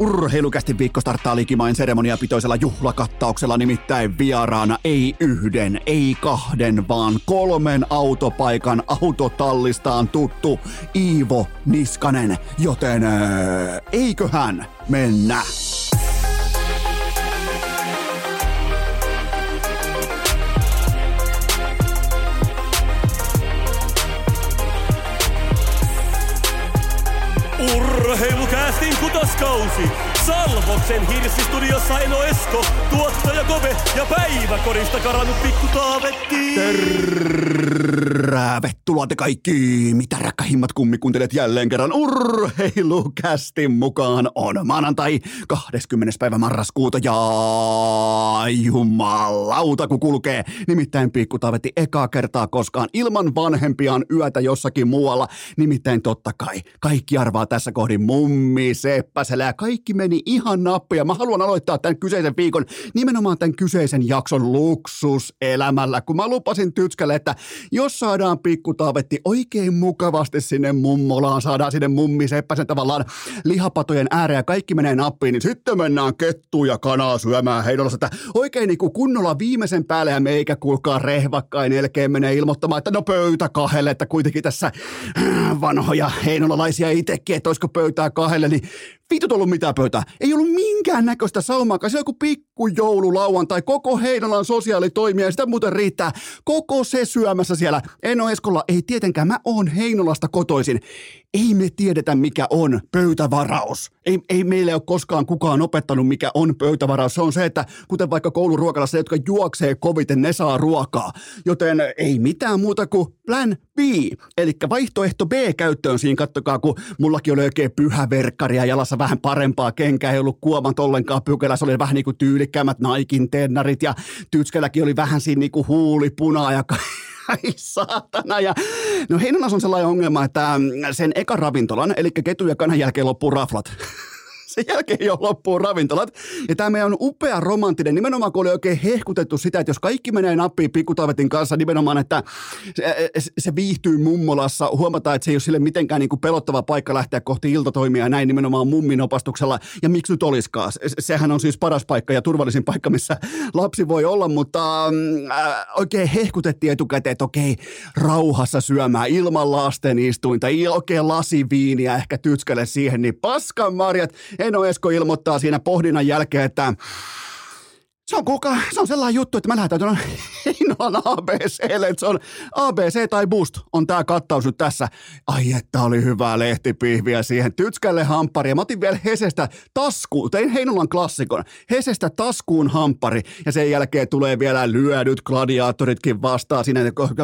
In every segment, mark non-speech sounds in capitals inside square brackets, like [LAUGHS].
Urheilukästi viikko starttaa likimain seremoniapitoisella juhlakattauksella nimittäin vieraana ei yhden, ei kahden, vaan kolmen autopaikan autotallistaan tuttu Iivo Niskanen, joten äh, eiköhän mennä. Urheilukäästin kutoskausi. Salvoksen hirsistudiossa Eno Esko, tuottaja Kove ja päiväkorista karannut pikku Taavetti. Tervetuloa te kaikki, mitä rakkahimmat kummikuuntelet jälleen kerran urheilukästin mukaan on maanantai 20. päivä marraskuuta ja jumalauta kun kulkee. Nimittäin pikku Taavetti ekaa kertaa koskaan ilman vanhempiaan yötä jossakin muualla. Nimittäin totta kai kaikki arvaa tässä kohdin mummi, seppäselä ja kaikki meni ihan nappia. Mä haluan aloittaa tämän kyseisen viikon nimenomaan tämän kyseisen jakson luksuselämällä, kun mä lupasin Tytskälle, että jos saadaan pikku Taavetti oikein mukavasti sinne mummolaan, saadaan sinne mummi seppäsen tavallaan lihapatojen ääreen ja kaikki menee nappiin, niin sitten mennään kettuja ja kanaa syömään Heinolassa, että oikein niin kuin kunnolla viimeisen päälle ja meikä kuulkaa rehvakkain elkeen menee ilmoittamaan, että no pöytä kahdelle, että kuitenkin tässä vanhoja heinolalaisia itsekin, että olisiko pöytää kahdelle, niin vitut ollut mitään pöytää. Ei ollut minkään näköistä saumaa. Se on joku pikku tai koko Heinolan sosiaalitoimia ja sitä muuten riittää. Koko se syömässä siellä. Eno Eskolla ei tietenkään, mä oon Heinolasta kotoisin ei me tiedetä, mikä on pöytävaraus. Ei, ei meille ole koskaan kukaan opettanut, mikä on pöytävaraus. Se on se, että kuten vaikka kouluruokalassa, jotka juoksee koviten, ne saa ruokaa. Joten ei mitään muuta kuin plan B, eli vaihtoehto B käyttöön siinä, kattokaa, kun mullakin oli oikein pyhä verkkari ja jalassa vähän parempaa kenkää, ei ollut kuomat ollenkaan pykälässä, oli vähän niin kuin tyylikkäämmät naikin tennarit ja Tytskelläkin oli vähän siinä niin kuin huulipunaa ja [LAUGHS] ai saatana. Ja, no Heinolassa on sellainen ongelma, että sen eka ravintolan, eli ketu ja kanan jälkeen loppuu raflat sen jälkeen jo loppuu ravintolat. Ja tämä meidän on upea romanttinen, nimenomaan kun oli oikein hehkutettu sitä, että jos kaikki menee nappiin pikkutaivetin kanssa, nimenomaan, että se, se viihtyy mummolassa, huomataan, että se ei ole sille mitenkään niin kuin pelottava paikka lähteä kohti iltatoimia ja näin nimenomaan mummin opastuksella. Ja miksi nyt olisikaan? Sehän on siis paras paikka ja turvallisin paikka, missä lapsi voi olla, mutta äh, oikein hehkutettiin etukäteen, että okei, rauhassa syömään ilman lasten istuinta, oikein lasiviiniä ehkä tytskälle siihen, niin paskan marjat, Eno Esko ilmoittaa siinä pohdinnan jälkeen, että se on, kuka, se on sellainen juttu, että mä lähdetään tuonne Heinolan ABClle, että se on ABC tai Boost on tämä kattaus nyt tässä. Ai että oli hyvää lehtipihviä siihen tytskälle hamppari. Ja mä otin vielä Hesestä taskuun, tein Heinolan klassikon, Hesestä taskuun hamppari. Ja sen jälkeen tulee vielä lyödyt gladiaattoritkin vastaan siinä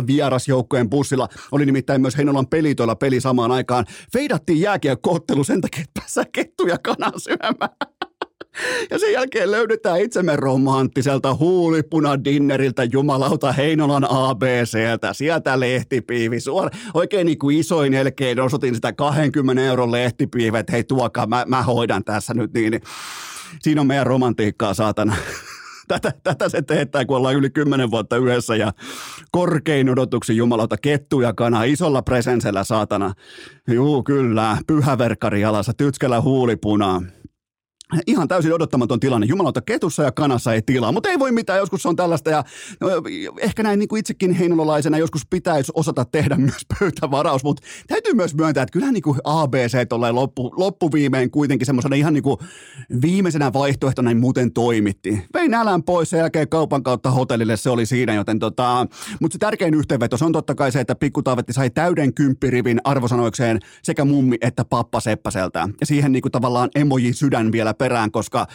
vierasjoukkojen bussilla. Oli nimittäin myös Heinolan pelitoilla peli samaan aikaan. Feidattiin jääkiekkoottelu sen takia, että kettuja kanan syömään. Ja sen jälkeen löydetään itsemme romanttiselta huulipunadinneriltä jumalauta Heinolan ABCltä. Sieltä lehtipiivi suora. Oikein niin kuin isoin elkein osoitin sitä 20 euron lehtipiivet. että hei tuokaa, mä, mä hoidan tässä nyt niin. Siinä on meidän romantiikkaa, saatana [LAUGHS] tätä, tätä se teettää, kun ollaan yli kymmenen vuotta yhdessä ja korkein odotuksen jumalauta kettuja kana isolla presensellä saatana. Juu, kyllä, pyhäverkkari jalassa, tytskällä huulipunaa ihan täysin odottamaton tilanne. Jumalauta, ketussa ja kanassa ei tilaa, mutta ei voi mitään, joskus se on tällaista ja no, ehkä näin niin kuin itsekin heinolalaisena joskus pitäisi osata tehdä [LAUGHS] myös pöytävaraus, mutta täytyy myös myöntää, että kyllähän niin kuin ABC tulee loppu, loppuviimein kuitenkin semmoisena ihan niin kuin viimeisenä vaihtoehtona niin muuten toimitti. Vein nälän pois sen jälkeen kaupan kautta hotellille, se oli siinä, joten tota, mutta se tärkein yhteenveto se on totta kai se, että pikkutaavetti sai täyden kymppirivin arvosanoikseen sekä mummi että pappa Seppäseltä. Ja siihen niin kuin tavallaan emoji sydän vielä perään, koska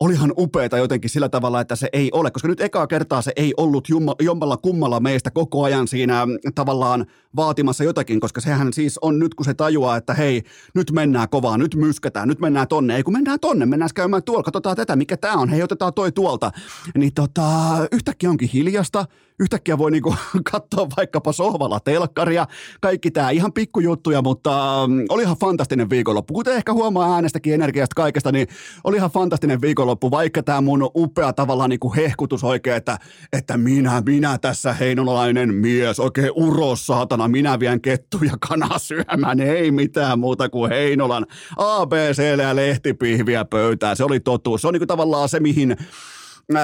olihan upeeta jotenkin sillä tavalla, että se ei ole, koska nyt ekaa kertaa se ei ollut jommalla kummalla meistä koko ajan siinä mm, tavallaan vaatimassa jotakin, koska sehän siis on nyt, kun se tajuaa, että hei, nyt mennään kovaa, nyt myskätään, nyt mennään tonne, ei kun mennään tonne, mennään käymään tuolla, katsotaan tätä, mikä tämä on, hei otetaan toi tuolta, niin tota, yhtäkkiä onkin hiljasta, yhtäkkiä voi niinku [LAUGHS] katsoa vaikkapa sohvalla telkkaria, kaikki tämä ihan pikkujuttuja, mutta mm, oli ihan fantastinen viikonloppu. Kuten ehkä huomaa äänestäkin energiasta kaikesta, niin oli ihan fantastinen viikonloppu, vaikka tämä mun upea tavallaan niinku hehkutus oikein, että, että minä, minä tässä heinolainen mies, oikein uros saatana, minä vien kettuja kanaa syömään, ei mitään muuta kuin Heinolan ABC ja lehtipihviä pöytään. Se oli totuus. Se on niinku tavallaan se, mihin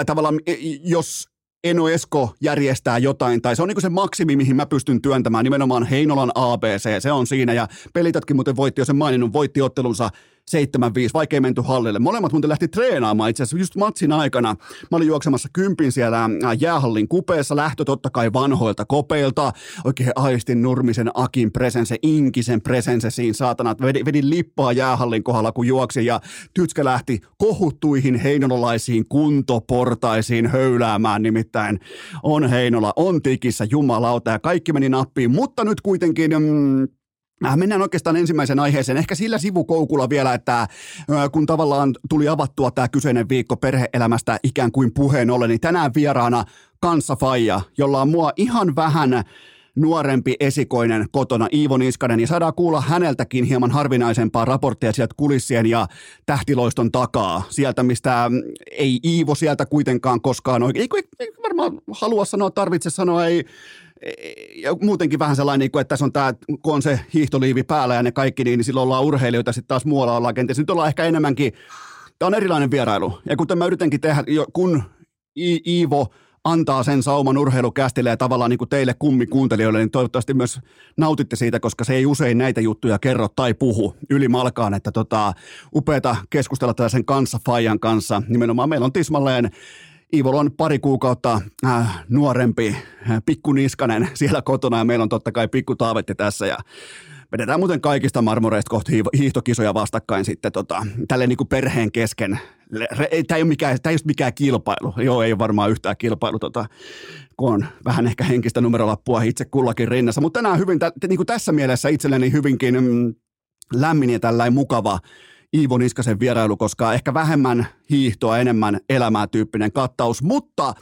tavallaan, jos Eno Esko järjestää jotain, tai se on niin se maksimi, mihin mä pystyn työntämään, nimenomaan Heinolan ABC, se on siinä, ja Pelitatkin muuten voitti jo sen maininnut, voitti ottelunsa 7-5, vaikka ei menty hallille. Molemmat muuten lähti treenaamaan itse asiassa just matsin aikana. Mä olin juoksemassa kympin siellä äh, jäähallin kupeessa, lähtö totta kai vanhoilta kopeilta. Oikein aistin Nurmisen Akin presense, Inkisen presense siinä saatana. Vedin, vedin lippaa jäähallin kohdalla, kun juoksi ja Tytskä lähti kohuttuihin heinolalaisiin kuntoportaisiin höyläämään. Nimittäin on Heinola, on tikissä, jumalauta ja kaikki meni nappiin, mutta nyt kuitenkin... Mm, mennään oikeastaan ensimmäisen aiheeseen. Ehkä sillä sivukoukulla vielä, että äh, kun tavallaan tuli avattua tämä kyseinen viikko perheelämästä ikään kuin puheen ollen, niin tänään vieraana kanssa Faija, jolla on mua ihan vähän nuorempi esikoinen kotona Iivo Niskanen ja saadaan kuulla häneltäkin hieman harvinaisempaa raporttia sieltä kulissien ja tähtiloiston takaa. Sieltä, mistä mm, ei Iivo sieltä kuitenkaan koskaan oikein, ei, ei varmaan halua sanoa, tarvitse sanoa, ei ja muutenkin vähän sellainen, niin että tässä on tämä, kun on se hiihtoliivi päällä ja ne kaikki, niin, niin silloin ollaan urheilijoita, sitten taas muualla ollaan kenties. Nyt ollaan ehkä enemmänkin, tämä on erilainen vierailu. Ja kuten mä yritänkin tehdä, kun Iivo antaa sen sauman urheilukästille ja tavallaan niin kuin teille kummikuuntelijoille, niin toivottavasti myös nautitte siitä, koska se ei usein näitä juttuja kerro tai puhu ylimalkaan, että tota, upeata keskustella tällaisen kanssa Fajan kanssa. Nimenomaan meillä on tismalleen Iivo on pari kuukautta äh, nuorempi, äh, pikkuniskanen [LAUGHS] siellä kotona ja meillä on totta kai pikku taavetti tässä ja vedetään muuten kaikista marmoreista kohti hiihtokisoja vastakkain sitten tota, tälle niin kuin perheen kesken. Tämä ei, ole mikään, tämä ei ole mikään kilpailu. Joo, ei ole varmaan yhtään kilpailu, tota, kun on vähän ehkä henkistä numerolappua itse kullakin rinnassa. Mutta tänään hyvin, t- niin kuin tässä mielessä itselleni hyvinkin mm, lämmin ja tällainen mukava Iivo Niskasen vierailu, koska ehkä vähemmän hiihtoa, enemmän elämää tyyppinen kattaus, mutta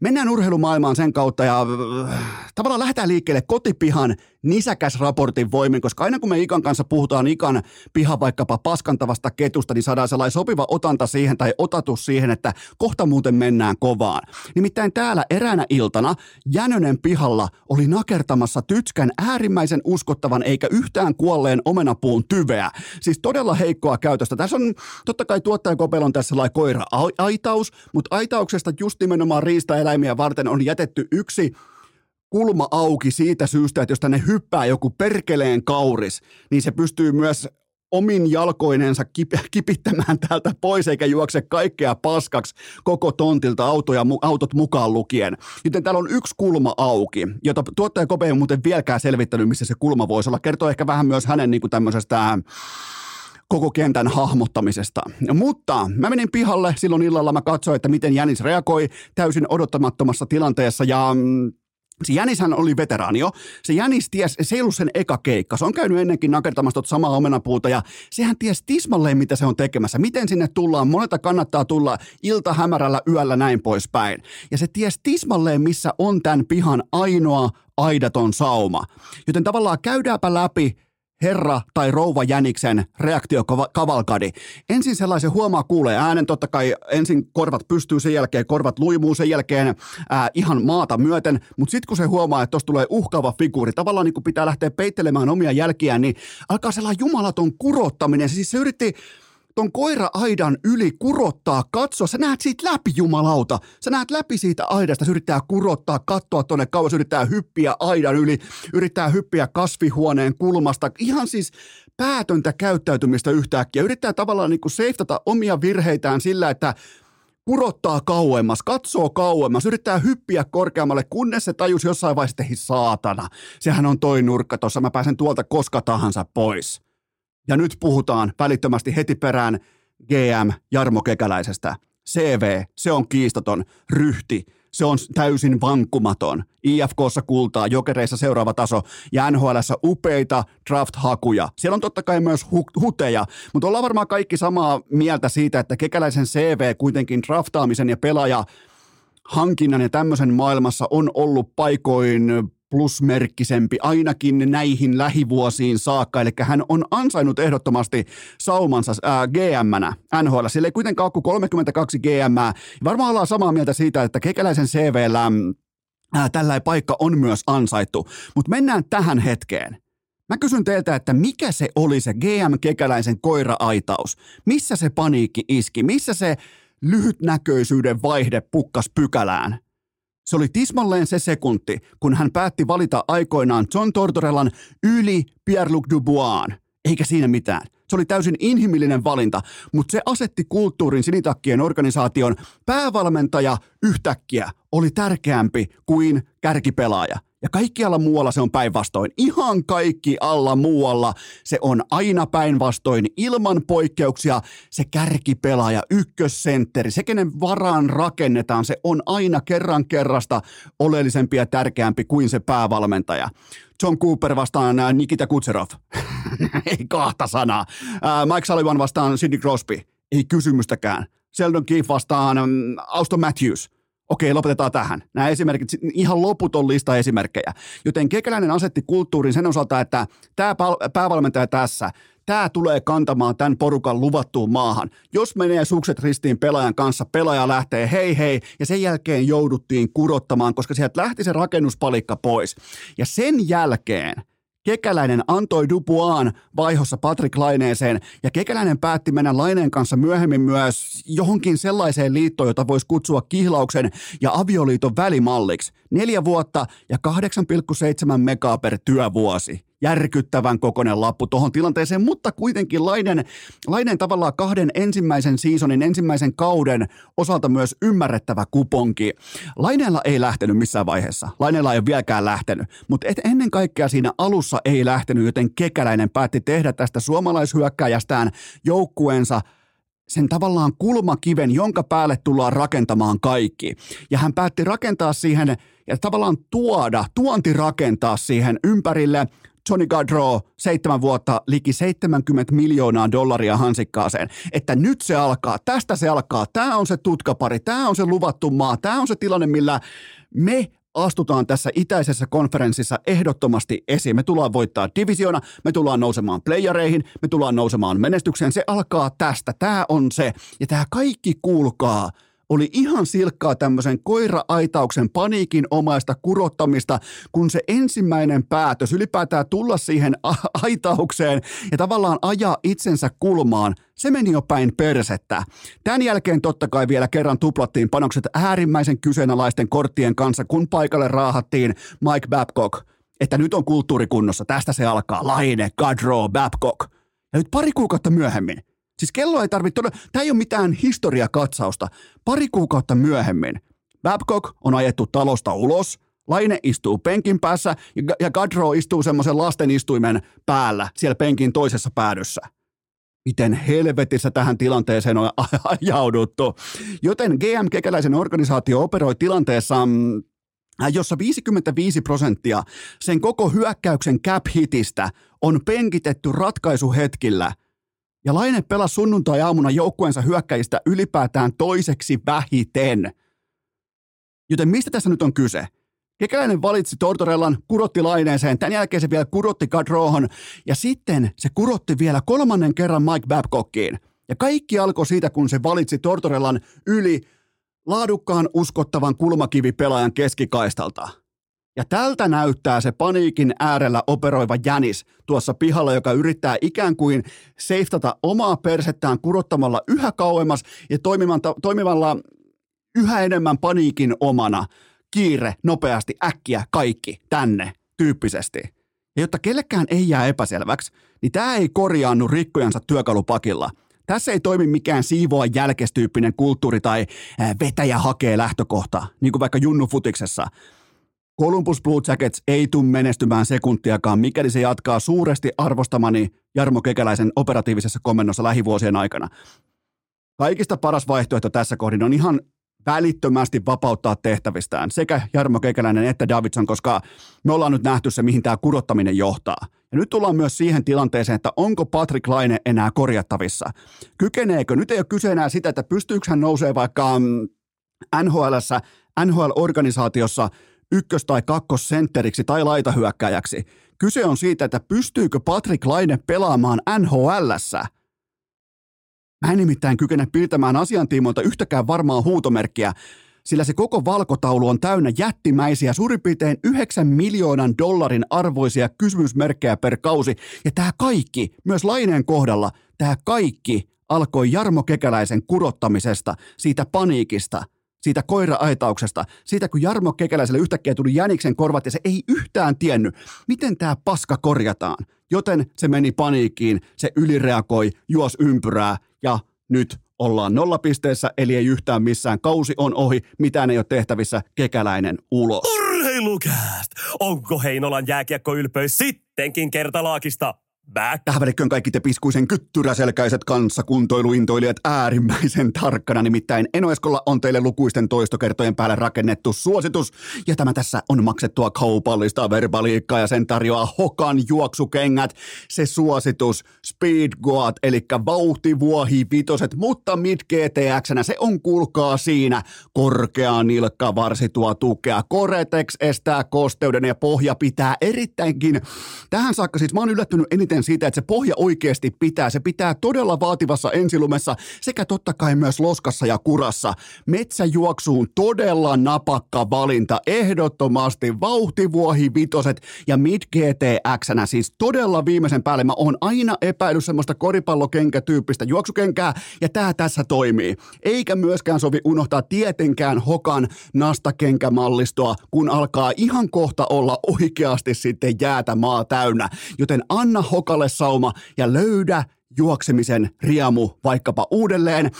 mennään urheilumaailmaan sen kautta ja äh, tavallaan lähdetään liikkeelle kotipihan nisäkäs raportin voimin, koska aina kun me Ikan kanssa puhutaan Ikan pihan vaikkapa paskantavasta ketusta, niin saadaan sellainen sopiva otanta siihen tai otatus siihen, että kohta muuten mennään kovaan. Nimittäin täällä eräänä iltana Jänönen pihalla oli nakertamassa tytskän äärimmäisen uskottavan eikä yhtään kuolleen omenapuun tyveä. Siis todella heikkoa käytöstä. Tässä on totta kai tuottajakopel on tässä sellainen koira-aitaus, mutta aitauksesta just nimenomaan riistaeläimiä varten on jätetty yksi kulma auki siitä syystä, että jos tänne hyppää joku perkeleen kauris, niin se pystyy myös omin jalkoinensa kip- kipittämään täältä pois eikä juokse kaikkea paskaksi koko tontilta autoja, autot mukaan lukien. Joten täällä on yksi kulma auki, jota tuottaja Kope ei muuten vieläkään selvittänyt, missä se kulma voisi olla. Kertoo ehkä vähän myös hänen niin kuin tämmöisestä koko kentän hahmottamisesta. Mutta mä menin pihalle silloin illalla, mä katsoin, että miten Jänis reagoi täysin odottamattomassa tilanteessa ja mm, se Jänishän oli veteraani jo. Se Jänis ties, se ei ollut sen eka keikka. Se on käynyt ennenkin nakertamassa tuota samaa omenapuuta ja sehän ties tismalleen, mitä se on tekemässä. Miten sinne tullaan, monelta kannattaa tulla ilta hämärällä yöllä näin poispäin. Ja se ties tismalleen, missä on tämän pihan ainoa aidaton sauma. Joten tavallaan käydäänpä läpi herra tai rouva Jäniksen reaktiokavalkadi. Ensin sellaisen huomaa kuulee äänen, totta kai ensin korvat pystyy, sen jälkeen korvat luimuu, sen jälkeen ää, ihan maata myöten, mutta sitten kun se huomaa, että tuossa tulee uhkaava figuuri, tavallaan niin kuin pitää lähteä peittelemään omia jälkiään, niin alkaa sellainen jumalaton kurottaminen. Siis se yritti ton koira-aidan yli kurottaa, katsoa. Sä näet siitä läpi, jumalauta. Sä näet läpi siitä aidasta. Se yrittää kurottaa, katsoa tonne kauas, yrittää hyppiä aidan yli, yrittää hyppiä kasvihuoneen kulmasta. Ihan siis päätöntä käyttäytymistä yhtäkkiä. Yrittää tavallaan niin kuin seiftata omia virheitään sillä, että kurottaa kauemmas, katsoo kauemmas, yrittää hyppiä korkeammalle, kunnes se tajus jossain vaiheessa, että saatana, sehän on toi nurkka tuossa, mä pääsen tuolta koska tahansa pois. Ja nyt puhutaan välittömästi heti perään GM Jarmo Kekäläisestä. CV, se on kiistaton. Ryhti, se on täysin vankkumaton. IFKssa kultaa, jokereissa seuraava taso ja NHLssä upeita draft-hakuja. Siellä on totta kai myös hu- huteja, mutta ollaan varmaan kaikki samaa mieltä siitä, että kekäläisen CV kuitenkin draftaamisen ja pelaaja hankinnan ja tämmöisen maailmassa on ollut paikoin plusmerkkisempi ainakin näihin lähivuosiin saakka. Eli hän on ansainnut ehdottomasti saumansa ää, GM-nä NHL. Sillä ei kuitenkaan ole 32 GM. Varmaan ollaan samaa mieltä siitä, että kekäläisen CVllä ää, tällä paikka on myös ansaittu. Mutta mennään tähän hetkeen. Mä kysyn teiltä, että mikä se oli se GM Kekäläisen koira-aitaus? Missä se paniikki iski? Missä se lyhytnäköisyyden vaihde pukkas pykälään? Se oli tismalleen se sekunti, kun hän päätti valita aikoinaan John Tortorellan yli Pierre-Luc Dubois. Eikä siinä mitään. Se oli täysin inhimillinen valinta, mutta se asetti kulttuurin sinitakkien organisaation päävalmentaja yhtäkkiä oli tärkeämpi kuin kärkipelaaja. Ja kaikkialla muualla se on päinvastoin. Ihan kaikki alla muualla se on aina päinvastoin ilman poikkeuksia. Se kärkipelaaja, ykkössentteri, se kenen varaan rakennetaan, se on aina kerran kerrasta oleellisempi ja tärkeämpi kuin se päävalmentaja. John Cooper vastaan äh, Nikita Kutserov. [LAUGHS] Ei kahta sanaa. Äh, Mike Sullivan vastaan Sidney Crosby. Ei kysymystäkään. Sheldon Keefe vastaan mm, Auston Matthews. Okei, lopetetaan tähän. Nämä esimerkit, ihan loputon lista esimerkkejä. Joten Kekäläinen asetti kulttuurin sen osalta, että tämä päävalmentaja tässä, tämä tulee kantamaan tämän porukan luvattuun maahan. Jos menee sukset ristiin pelaajan kanssa, pelaaja lähtee hei hei, ja sen jälkeen jouduttiin kurottamaan, koska sieltä lähti se rakennuspalikka pois. Ja sen jälkeen – Kekäläinen antoi Dupuaan vaihossa Patrick Laineeseen ja Kekäläinen päätti mennä Laineen kanssa myöhemmin myös johonkin sellaiseen liittoon, jota voisi kutsua kihlauksen ja avioliiton välimalliksi. Neljä vuotta ja 8,7 megaa per työvuosi järkyttävän kokoinen lappu tuohon tilanteeseen, mutta kuitenkin Lainen, Lainen tavallaan kahden ensimmäisen seasonin, ensimmäisen kauden osalta myös ymmärrettävä kuponki. Laineella ei lähtenyt missään vaiheessa. Laineella ei ole vieläkään lähtenyt, mutta et ennen kaikkea siinä alussa ei lähtenyt, joten Kekäläinen päätti tehdä tästä suomalaishyökkäjästään joukkueensa sen tavallaan kulmakiven, jonka päälle tullaan rakentamaan kaikki. Ja hän päätti rakentaa siihen ja tavallaan tuoda, tuonti rakentaa siihen ympärille Johnny Gaudreau seitsemän vuotta liki 70 miljoonaa dollaria hansikkaaseen, että nyt se alkaa, tästä se alkaa, tämä on se tutkapari, tämä on se luvattu maa, tämä on se tilanne, millä me astutaan tässä itäisessä konferenssissa ehdottomasti esiin. Me tullaan voittaa divisiona, me tullaan nousemaan playereihin, me tullaan nousemaan menestykseen. Se alkaa tästä, tämä on se. Ja tämä kaikki kuulkaa – oli ihan silkkaa tämmöisen koira-aitauksen paniikin omaista kurottamista, kun se ensimmäinen päätös ylipäätään tulla siihen aitaukseen ja tavallaan ajaa itsensä kulmaan, se meni jo päin persettä. Tämän jälkeen totta kai vielä kerran tuplattiin panokset äärimmäisen kyseenalaisten korttien kanssa, kun paikalle raahattiin Mike Babcock, että nyt on kulttuurikunnossa, tästä se alkaa, Laine, Gaudreau, Babcock. Ja nyt pari kuukautta myöhemmin – Siis kello ei tarvitse todella, tämä ei ole mitään historiakatsausta. Pari kuukautta myöhemmin Babcock on ajettu talosta ulos, Laine istuu penkin päässä ja Gadro istuu semmoisen lasten istuimen päällä siellä penkin toisessa päädyssä. Miten helvetissä tähän tilanteeseen on [LAUGHS] ajauduttu. Joten GM Kekäläisen organisaatio operoi tilanteessa mm, jossa 55 prosenttia sen koko hyökkäyksen cap-hitistä on penkitetty ratkaisuhetkillä – ja Laine pelasi sunnuntai-aamuna joukkueensa hyökkäjistä ylipäätään toiseksi vähiten. Joten mistä tässä nyt on kyse? Kekäläinen valitsi Tortorellan, kurotti Laineeseen, tämän jälkeen se vielä kurotti Kadrohon ja sitten se kurotti vielä kolmannen kerran Mike Babcockiin. Ja kaikki alkoi siitä, kun se valitsi Tortorellan yli laadukkaan uskottavan kulmakivipelaajan keskikaistalta. Ja tältä näyttää se paniikin äärellä operoiva jänis tuossa pihalla, joka yrittää ikään kuin seiftata omaa persettään kurottamalla yhä kauemmas ja toimimalla yhä enemmän paniikin omana. Kiire, nopeasti, äkkiä, kaikki, tänne, tyyppisesti. Ja jotta kellekään ei jää epäselväksi, niin tämä ei korjaannu rikkojansa työkalupakilla. Tässä ei toimi mikään siivoa jälkestyyppinen kulttuuri tai vetäjä hakee lähtökohta, niin kuin vaikka Junnu Futiksessa – Columbus Blue Jackets ei tule menestymään sekuntiakaan, mikäli se jatkaa suuresti arvostamani Jarmo Kekäläisen operatiivisessa komennossa lähivuosien aikana. Kaikista paras vaihtoehto tässä kohdin on ihan välittömästi vapauttaa tehtävistään sekä Jarmo Kekäläinen että Davidson, koska me ollaan nyt nähty se, mihin tämä kudottaminen johtaa. Ja nyt tullaan myös siihen tilanteeseen, että onko Patrick Laine enää korjattavissa. Kykeneekö? Nyt ei ole kyse enää sitä, että pystyykö hän nousee vaikka mm, NHL-organisaatiossa ykkös- tai kakkosentteriksi tai laitahyökkäjäksi. Kyse on siitä, että pystyykö Patrick Laine pelaamaan NHLssä. Mä en nimittäin kykene piirtämään asiantiimoilta yhtäkään varmaa huutomerkkiä, sillä se koko valkotaulu on täynnä jättimäisiä, suurin piirtein 9 miljoonan dollarin arvoisia kysymysmerkkejä per kausi. Ja tämä kaikki, myös Laineen kohdalla, tämä kaikki alkoi Jarmo Kekäläisen kurottamisesta, siitä paniikista, siitä koira-aitauksesta, siitä kun Jarmo Kekäläiselle yhtäkkiä tuli jäniksen korvat ja se ei yhtään tiennyt, miten tämä paska korjataan. Joten se meni paniikkiin, se ylireagoi, juos ympyrää ja nyt ollaan nollapisteessä, eli ei yhtään missään. Kausi on ohi, mitään ei ole tehtävissä, kekäläinen ulos. Urheilukääst! Onko Heinolan jääkiekkoylpeys sittenkin kertalaakista? Back. Tähän välikköön kaikki te piskuisen kyttyräselkäiset kanssakuntoiluintoilijat äärimmäisen tarkkana, nimittäin Enoeskolla on teille lukuisten toistokertojen päälle rakennettu suositus, ja tämä tässä on maksettua kaupallista verbaliikkaa, ja sen tarjoaa Hokan juoksukengät, se suositus, Speed Goat, eli vauhtivuohi vitoset, mutta mid GTX, se on kuulkaa siinä, korkea nilkka varsi tuo tukea, Koretex estää kosteuden ja pohja pitää erittäinkin, tähän saakka. Siis mä oon yllättynyt eniten siitä, että se pohja oikeasti pitää. Se pitää todella vaativassa ensilumessa sekä totta kai myös loskassa ja kurassa. Metsäjuoksuun todella napakka valinta. Ehdottomasti vauhtivuohi vitoset ja Mid GTX, siis todella viimeisen päälle. Mä oon aina epäillyt semmoista koripallokenkätyyppistä juoksukenkää ja tää tässä toimii. Eikä myöskään sovi unohtaa tietenkään Hokan nastakenkämallistoa, kun alkaa ihan kohta olla oikeasti sitten jäätä maa täynnä. Joten anna Hokalle sauma ja löydä juoksemisen riamu vaikkapa uudelleen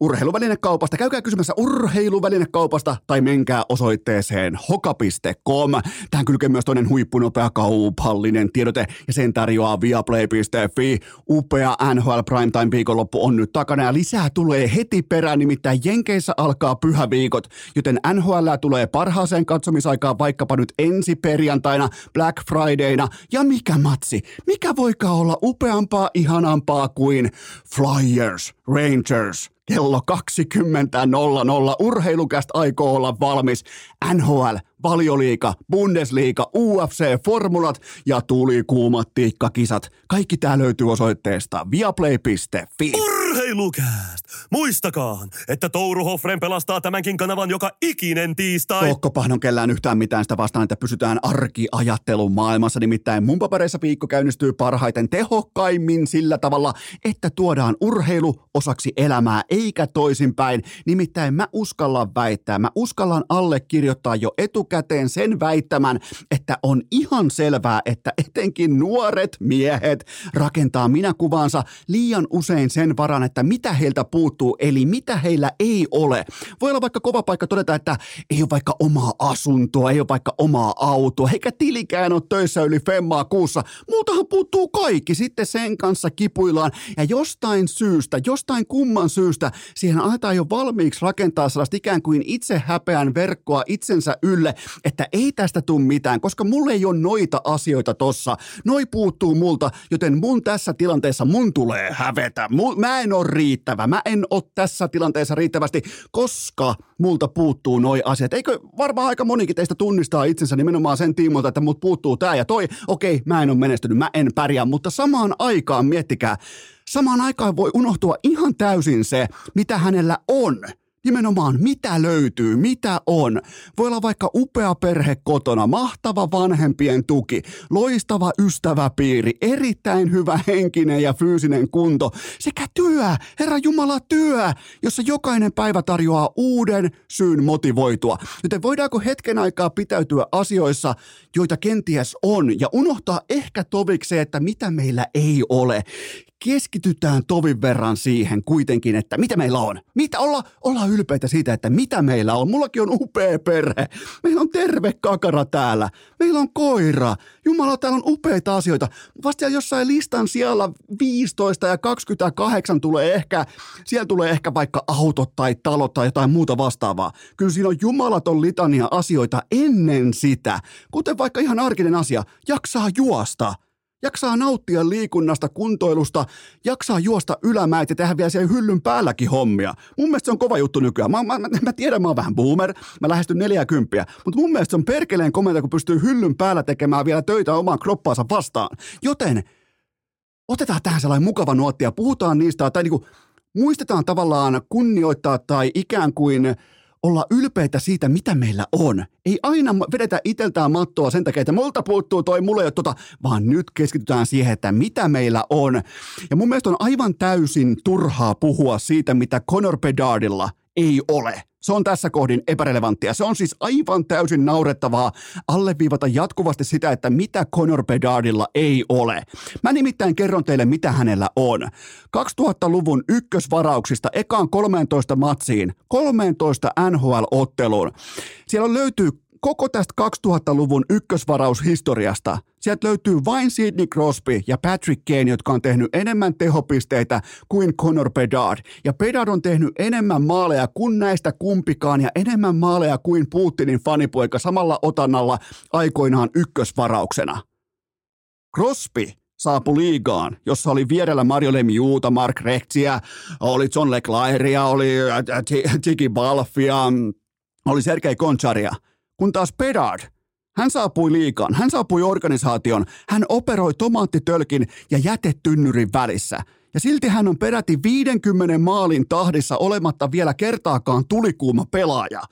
urheiluvälinekaupasta. Käykää kysymässä urheiluvälinekaupasta tai menkää osoitteeseen hoka.com. Tähän kylkee myös toinen huippunopea kaupallinen tiedote ja sen tarjoaa viaplay.fi. Upea NHL Primetime viikonloppu on nyt takana ja lisää tulee heti perään, nimittäin Jenkeissä alkaa pyhäviikot, joten NHL tulee parhaaseen katsomisaikaan vaikkapa nyt ensi perjantaina, Black Fridayna ja mikä matsi, mikä voikaan olla upeampaa, ihanampaa kuin Flyers, Rangers, kello 20.00. Urheilukästä aikoo olla valmis. NHL, valioliika, Bundesliga, UFC, formulat ja tuli kuumat tiikkakisat. Kaikki tää löytyy osoitteesta viaplay.fi. Urheilukääst! Muistakaa, että Touru Hoffren pelastaa tämänkin kanavan joka ikinen tiistai. Tokkopahan on kellään yhtään mitään sitä vastaan, että pysytään arkiajattelun maailmassa. Nimittäin mun papereissa viikko käynnistyy parhaiten tehokkaimmin sillä tavalla, että tuodaan urheilu osaksi elämää, eikä toisinpäin. Nimittäin mä uskallan väittää, mä uskallan allekirjoittaa jo etukäteen sen väittämän, että on ihan selvää, että etenkin nuoret miehet rakentaa minäkuvaansa liian usein sen varan, että mitä heiltä puuttuu, eli mitä heillä ei ole. Voi olla vaikka kova paikka todeta, että ei ole vaikka omaa asuntoa, ei ole vaikka omaa autoa, eikä tilikään ole töissä yli femmaa kuussa. Muutahan puuttuu kaikki, sitten sen kanssa kipuillaan ja jostain syystä, jostain kumman syystä siihen aletaan jo valmiiksi rakentaa sellaista ikään kuin itse häpeän verkkoa itsensä ylle, että ei tästä tule mitään, koska mulle ei ole noita asioita tossa. Noi puuttuu multa, joten mun tässä tilanteessa mun tulee hävetä. Mä en ole riittävä. Mä en ole tässä tilanteessa riittävästi, koska multa puuttuu noi asiat. Eikö varmaan aika monikin teistä tunnistaa itsensä nimenomaan sen tiimoilta, että mut puuttuu tää ja toi. Okei, mä en ole menestynyt, mä en pärjää, mutta samaan aikaan miettikää, samaan aikaan voi unohtua ihan täysin se, mitä hänellä on. Nimenomaan mitä löytyy, mitä on. Voi olla vaikka upea perhe kotona, mahtava vanhempien tuki, loistava ystäväpiiri, erittäin hyvä henkinen ja fyysinen kunto sekä työ, Herra Jumala työ, jossa jokainen päivä tarjoaa uuden syyn motivoitua. Joten voidaanko hetken aikaa pitäytyä asioissa, joita kenties on ja unohtaa ehkä tovikseen, että mitä meillä ei ole keskitytään tovin verran siihen kuitenkin, että mitä meillä on. Mitä olla, olla ylpeitä siitä, että mitä meillä on. Mullakin on upea perhe. Meillä on terve kakara täällä. Meillä on koira. Jumala, täällä on upeita asioita. Vasta jossain listan siellä 15 ja 28 tulee ehkä, siellä tulee ehkä vaikka autot tai talot tai jotain muuta vastaavaa. Kyllä siinä on jumalaton litania asioita ennen sitä. Kuten vaikka ihan arkinen asia, jaksaa juosta – jaksaa nauttia liikunnasta, kuntoilusta, jaksaa juosta ylämäät ja tehdä vielä siellä hyllyn päälläkin hommia. Mun mielestä se on kova juttu nykyään. Mä, mä, mä, mä tiedän, mä oon vähän boomer, mä lähestyn 40, mutta mun mielestä se on perkeleen komenta, kun pystyy hyllyn päällä tekemään vielä töitä omaan kroppaansa vastaan. Joten otetaan tähän sellainen mukava nuotti ja puhutaan niistä, tai niinku, muistetaan tavallaan kunnioittaa tai ikään kuin olla ylpeitä siitä, mitä meillä on. Ei aina vedetä iteltään mattoa sen takia, että multa puuttuu toi, mulle ei ole tota, vaan nyt keskitytään siihen, että mitä meillä on. Ja mun mielestä on aivan täysin turhaa puhua siitä, mitä Conor Bedardilla ei ole. Se on tässä kohdin epärelevanttia. Se on siis aivan täysin naurettavaa alleviivata jatkuvasti sitä, että mitä Conor Bedardilla ei ole. Mä nimittäin kerron teille, mitä hänellä on. 2000-luvun ykkösvarauksista ekaan 13 matsiin, 13 NHL-otteluun. Siellä löytyy koko tästä 2000-luvun ykkösvaraushistoriasta, sieltä löytyy vain Sidney Crosby ja Patrick Kane, jotka on tehnyt enemmän tehopisteitä kuin Conor Bedard. Ja Bedard on tehnyt enemmän maaleja kuin näistä kumpikaan ja enemmän maaleja kuin Putinin fanipoika samalla otannalla aikoinaan ykkösvarauksena. Crosby saapui liigaan, jossa oli vierellä Mario Lemiuta, Mark Rechtiä, oli John Leclairea, oli Tiki Balfia, oli Sergei Koncharia – kun taas Pedard, hän saapui liikaan, hän saapui organisaation, hän operoi tomaattitölkin ja jätetynnyrin välissä. Ja silti hän on peräti 50 maalin tahdissa olematta vielä kertaakaan tulikuuma pelaaja.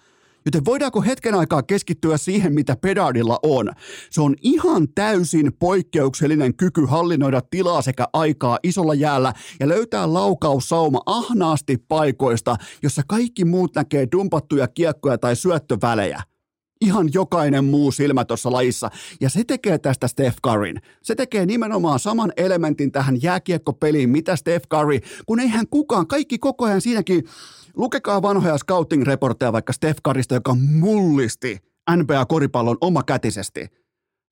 Joten voidaanko hetken aikaa keskittyä siihen, mitä Pedardilla on? Se on ihan täysin poikkeuksellinen kyky hallinnoida tilaa sekä aikaa isolla jäällä ja löytää laukaussauma ahnaasti paikoista, jossa kaikki muut näkee dumpattuja kiekkoja tai syöttövälejä ihan jokainen muu silmä tuossa lajissa. Ja se tekee tästä Steph Curryn. Se tekee nimenomaan saman elementin tähän jääkiekkopeliin, mitä Steph Curry, kun eihän kukaan, kaikki koko ajan siinäkin, lukekaa vanhoja scouting-reportteja vaikka Steph Currysta, joka mullisti NBA-koripallon omakätisesti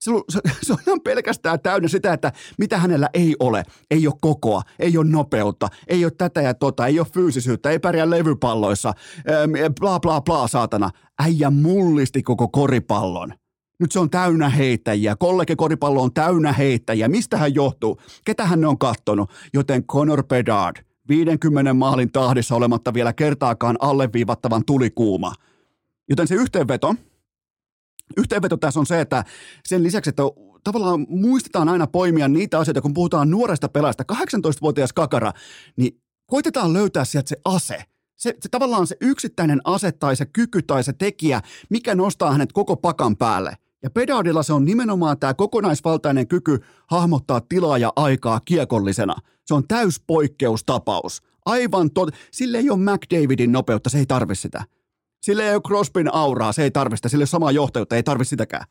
se, se, se on ihan pelkästään täynnä sitä, että mitä hänellä ei ole. Ei ole kokoa, ei ole nopeutta, ei ole tätä ja tota, ei ole fyysisyyttä, ei pärjää levypalloissa, bla bla bla saatana. Äijä mullisti koko koripallon. Nyt se on täynnä heittäjiä. Kollege koripallo on täynnä heittäjiä. Mistä hän johtuu? Ketä hän on kattonut? Joten Conor Bedard, 50 maalin tahdissa olematta vielä kertaakaan alleviivattavan tulikuuma. Joten se yhteenveto, Yhteenveto tässä on se, että sen lisäksi, että tavallaan muistetaan aina poimia niitä asioita, kun puhutaan nuoresta pelaajasta, 18-vuotias kakara, niin koitetaan löytää sieltä se ase. Se, se tavallaan se yksittäinen ase tai se kyky tai se tekijä, mikä nostaa hänet koko pakan päälle. Ja Pedardilla se on nimenomaan tämä kokonaisvaltainen kyky hahmottaa tilaa ja aikaa kiekollisena. Se on täyspoikkeustapaus. Aivan tot... Sille ei ole McDavidin nopeutta, se ei tarvi sitä. Sillä ei ole Crosbyn auraa, se ei tarvista. Sillä ei ole samaa johtajuutta, ei tarvi sitäkään.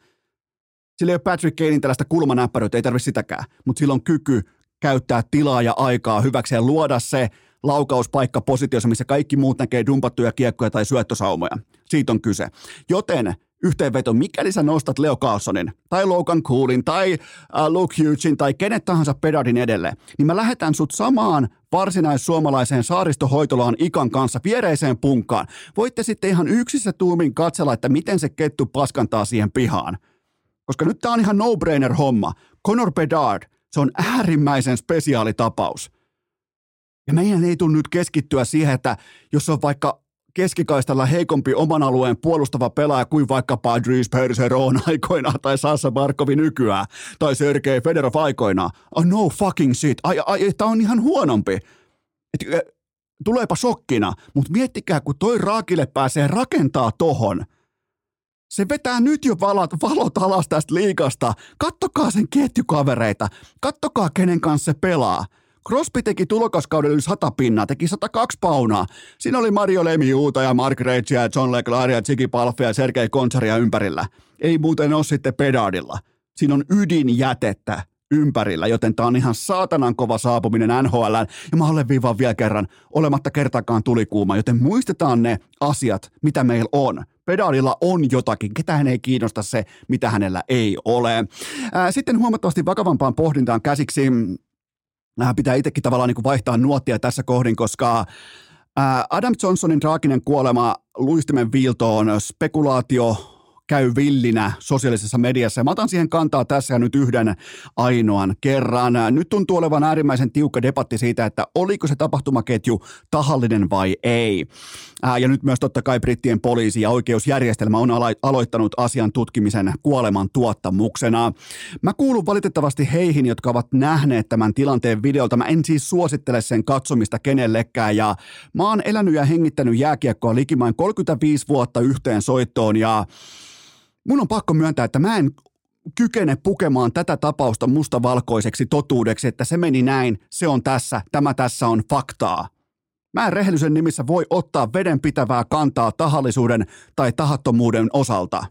Sillä ei ole Patrick Kanein tällaista kulmanäppäryyttä, ei tarvi sitäkään. Mutta sillä on kyky käyttää tilaa ja aikaa hyväksi ja luoda se laukauspaikka positiossa, missä kaikki muut näkee dumpattuja kiekkoja tai syöttösaumoja. Siitä on kyse. Joten yhteenveto, mikäli sä nostat Leo Carlsonin tai Logan Coolin tai uh, Luke Hughesin tai kenet tahansa pedardin edelle, niin mä lähetän sut samaan varsinais-suomalaiseen saaristohoitolaan Ikan kanssa viereiseen punkkaan. Voitte sitten ihan yksissä tuumin katsella, että miten se kettu paskantaa siihen pihaan. Koska nyt tää on ihan no-brainer homma. Conor Bedard, se on äärimmäisen spesiaalitapaus. Ja meidän ei tule nyt keskittyä siihen, että jos on vaikka keskikaistalla heikompi oman alueen puolustava pelaaja kuin vaikkapa Dries Perseron [LAUGHS] aikoinaan tai Sassa Barkovi nykyään tai Sergei Federov aikoinaan. Oh, no fucking shit. Ai, ai, tämä on ihan huonompi. Et, tuleepa shokkina, mutta miettikää, kun toi Raakille pääsee rakentaa tohon. Se vetää nyt jo valot, valot alas tästä liikasta. Kattokaa sen ketjukavereita. Kattokaa, kenen kanssa se pelaa. Crosby teki tulokaskaudella yli 100 pinnaa, teki 102 paunaa. Siinä oli Mario Lemiuuta ja Mark Reitsia ja John Leclerc ja Ziggy Palfia ja Sergei Koncharia ympärillä. Ei muuten ole sitten pedardilla. Siinä on ydinjätettä ympärillä, joten tämä on ihan saatanan kova saapuminen NHL. Ja mä alleviivaan vielä kerran, olematta kertaakaan tulikuuma, joten muistetaan ne asiat, mitä meillä on. Pedaalilla on jotakin, ketään ei kiinnosta se, mitä hänellä ei ole. Sitten huomattavasti vakavampaan pohdintaan käsiksi Äh, pitää itsekin tavallaan niin kuin vaihtaa nuottia tässä kohdin, koska Adam Johnsonin traaginen kuolema luistimen viiltoon spekulaatio, käy villinä sosiaalisessa mediassa. Mä otan siihen kantaa tässä nyt yhden ainoan kerran. Nyt tuntuu olevan äärimmäisen tiukka debatti siitä, että oliko se tapahtumaketju tahallinen vai ei. Ja nyt myös totta kai brittien poliisi ja oikeusjärjestelmä on alo- aloittanut asian tutkimisen kuoleman tuottamuksena. Mä kuulun valitettavasti heihin, jotka ovat nähneet tämän tilanteen videolta. Mä en siis suosittele sen katsomista kenellekään ja mä oon elänyt ja hengittänyt jääkiekkoa likimain 35 vuotta yhteen soittoon ja mun on pakko myöntää, että mä en kykene pukemaan tätä tapausta mustavalkoiseksi totuudeksi, että se meni näin, se on tässä, tämä tässä on faktaa. Mä en rehellisen nimissä voi ottaa vedenpitävää kantaa tahallisuuden tai tahattomuuden osalta.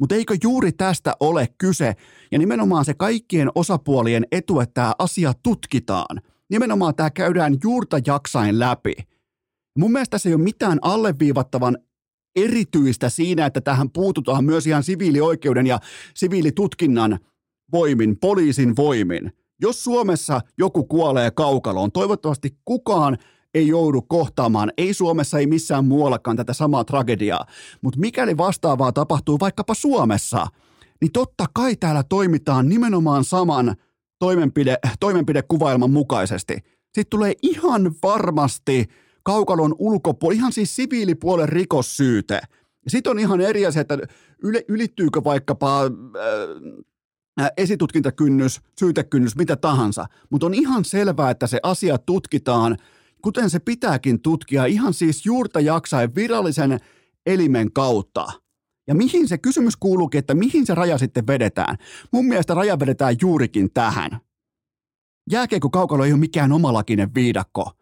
Mutta eikö juuri tästä ole kyse ja nimenomaan se kaikkien osapuolien etu, että tämä asia tutkitaan. Nimenomaan tämä käydään juurta jaksain läpi. Mun mielestä tässä ei ole mitään alleviivattavan erityistä siinä, että tähän puututaan myös ihan siviilioikeuden ja siviilitutkinnan voimin, poliisin voimin. Jos Suomessa joku kuolee kaukaloon, toivottavasti kukaan ei joudu kohtaamaan, ei Suomessa, ei missään muuallakaan tätä samaa tragediaa, mutta mikäli vastaavaa tapahtuu vaikkapa Suomessa, niin totta kai täällä toimitaan nimenomaan saman toimenpide, toimenpidekuvailman mukaisesti. Sitten tulee ihan varmasti kaukalon ulkopuolella, ihan siis siviilipuolen rikossyyte. Sitten on ihan eri asia, että ylittyykö vaikkapa äh, esitutkintakynnys, syytekynnys, mitä tahansa. Mutta on ihan selvää, että se asia tutkitaan, kuten se pitääkin tutkia, ihan siis juurta jaksaen virallisen elimen kautta. Ja mihin se kysymys kuuluukin, että mihin se raja sitten vedetään? Mun mielestä raja vedetään juurikin tähän. Jääkeekö kaukalo ei ole mikään omalakinen viidakko –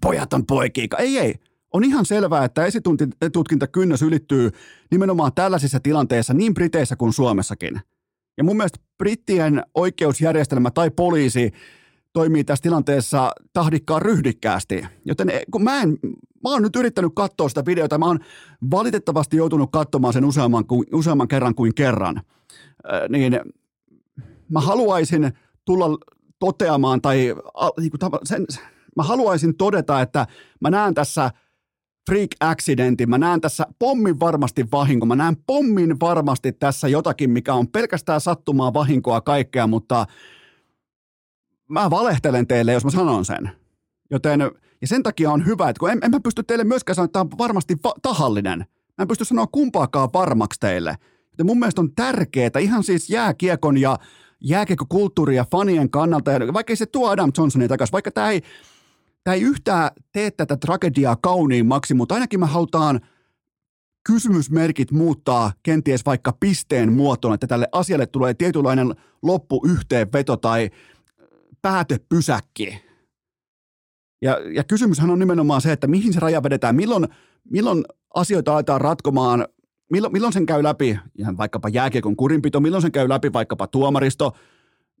pojat on poikiika. Ei, ei. On ihan selvää, että esitutkintakynnys ylittyy nimenomaan tällaisissa tilanteissa niin Briteissä kuin Suomessakin. Ja mun mielestä brittien oikeusjärjestelmä tai poliisi toimii tässä tilanteessa tahdikkaan ryhdikkäästi. Joten eh, kun mä en, mä oon nyt yrittänyt katsoa sitä videota, mä oon valitettavasti joutunut katsomaan sen useamman, useamman kerran kuin kerran, äh, niin mä haluaisin tulla toteamaan tai niin kuin, sen, mä haluaisin todeta, että mä näen tässä freak accidentin, mä näen tässä pommin varmasti vahinko, mä näen pommin varmasti tässä jotakin, mikä on pelkästään sattumaa, vahinkoa, kaikkea, mutta mä valehtelen teille, jos mä sanon sen. Joten, ja sen takia on hyvä, että kun en, en mä pysty teille myöskään sanoa, että tämä on varmasti va- tahallinen. Mä en pysty sanoa kumpaakaan varmaksi teille. Joten mun mielestä on tärkeää, ihan siis jääkiekon ja jääkiekkokulttuuri ja fanien kannalta, vaikka ei se tuo Adam Johnsonia takaisin, vaikka tämä ei, tämä ei yhtään tee tätä tragediaa kauniimmaksi, mutta ainakin me halutaan kysymysmerkit muuttaa kenties vaikka pisteen muotoon, että tälle asialle tulee tietynlainen loppuyhteenveto tai päätepysäkki. Ja, ja kysymyshän on nimenomaan se, että mihin se raja vedetään, milloin, milloin asioita aletaan ratkomaan, milloin, milloin sen käy läpi ihan vaikkapa jääkiekon kurinpito, milloin sen käy läpi vaikkapa tuomaristo,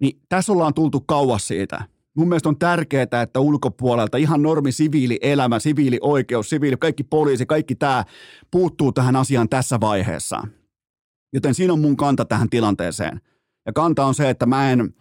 niin tässä ollaan tultu kauas siitä mun mielestä on tärkeää, että ulkopuolelta ihan normi siviilielämä, siviilioikeus, siviili, kaikki poliisi, kaikki tämä puuttuu tähän asiaan tässä vaiheessa. Joten siinä on mun kanta tähän tilanteeseen. Ja kanta on se, että mä en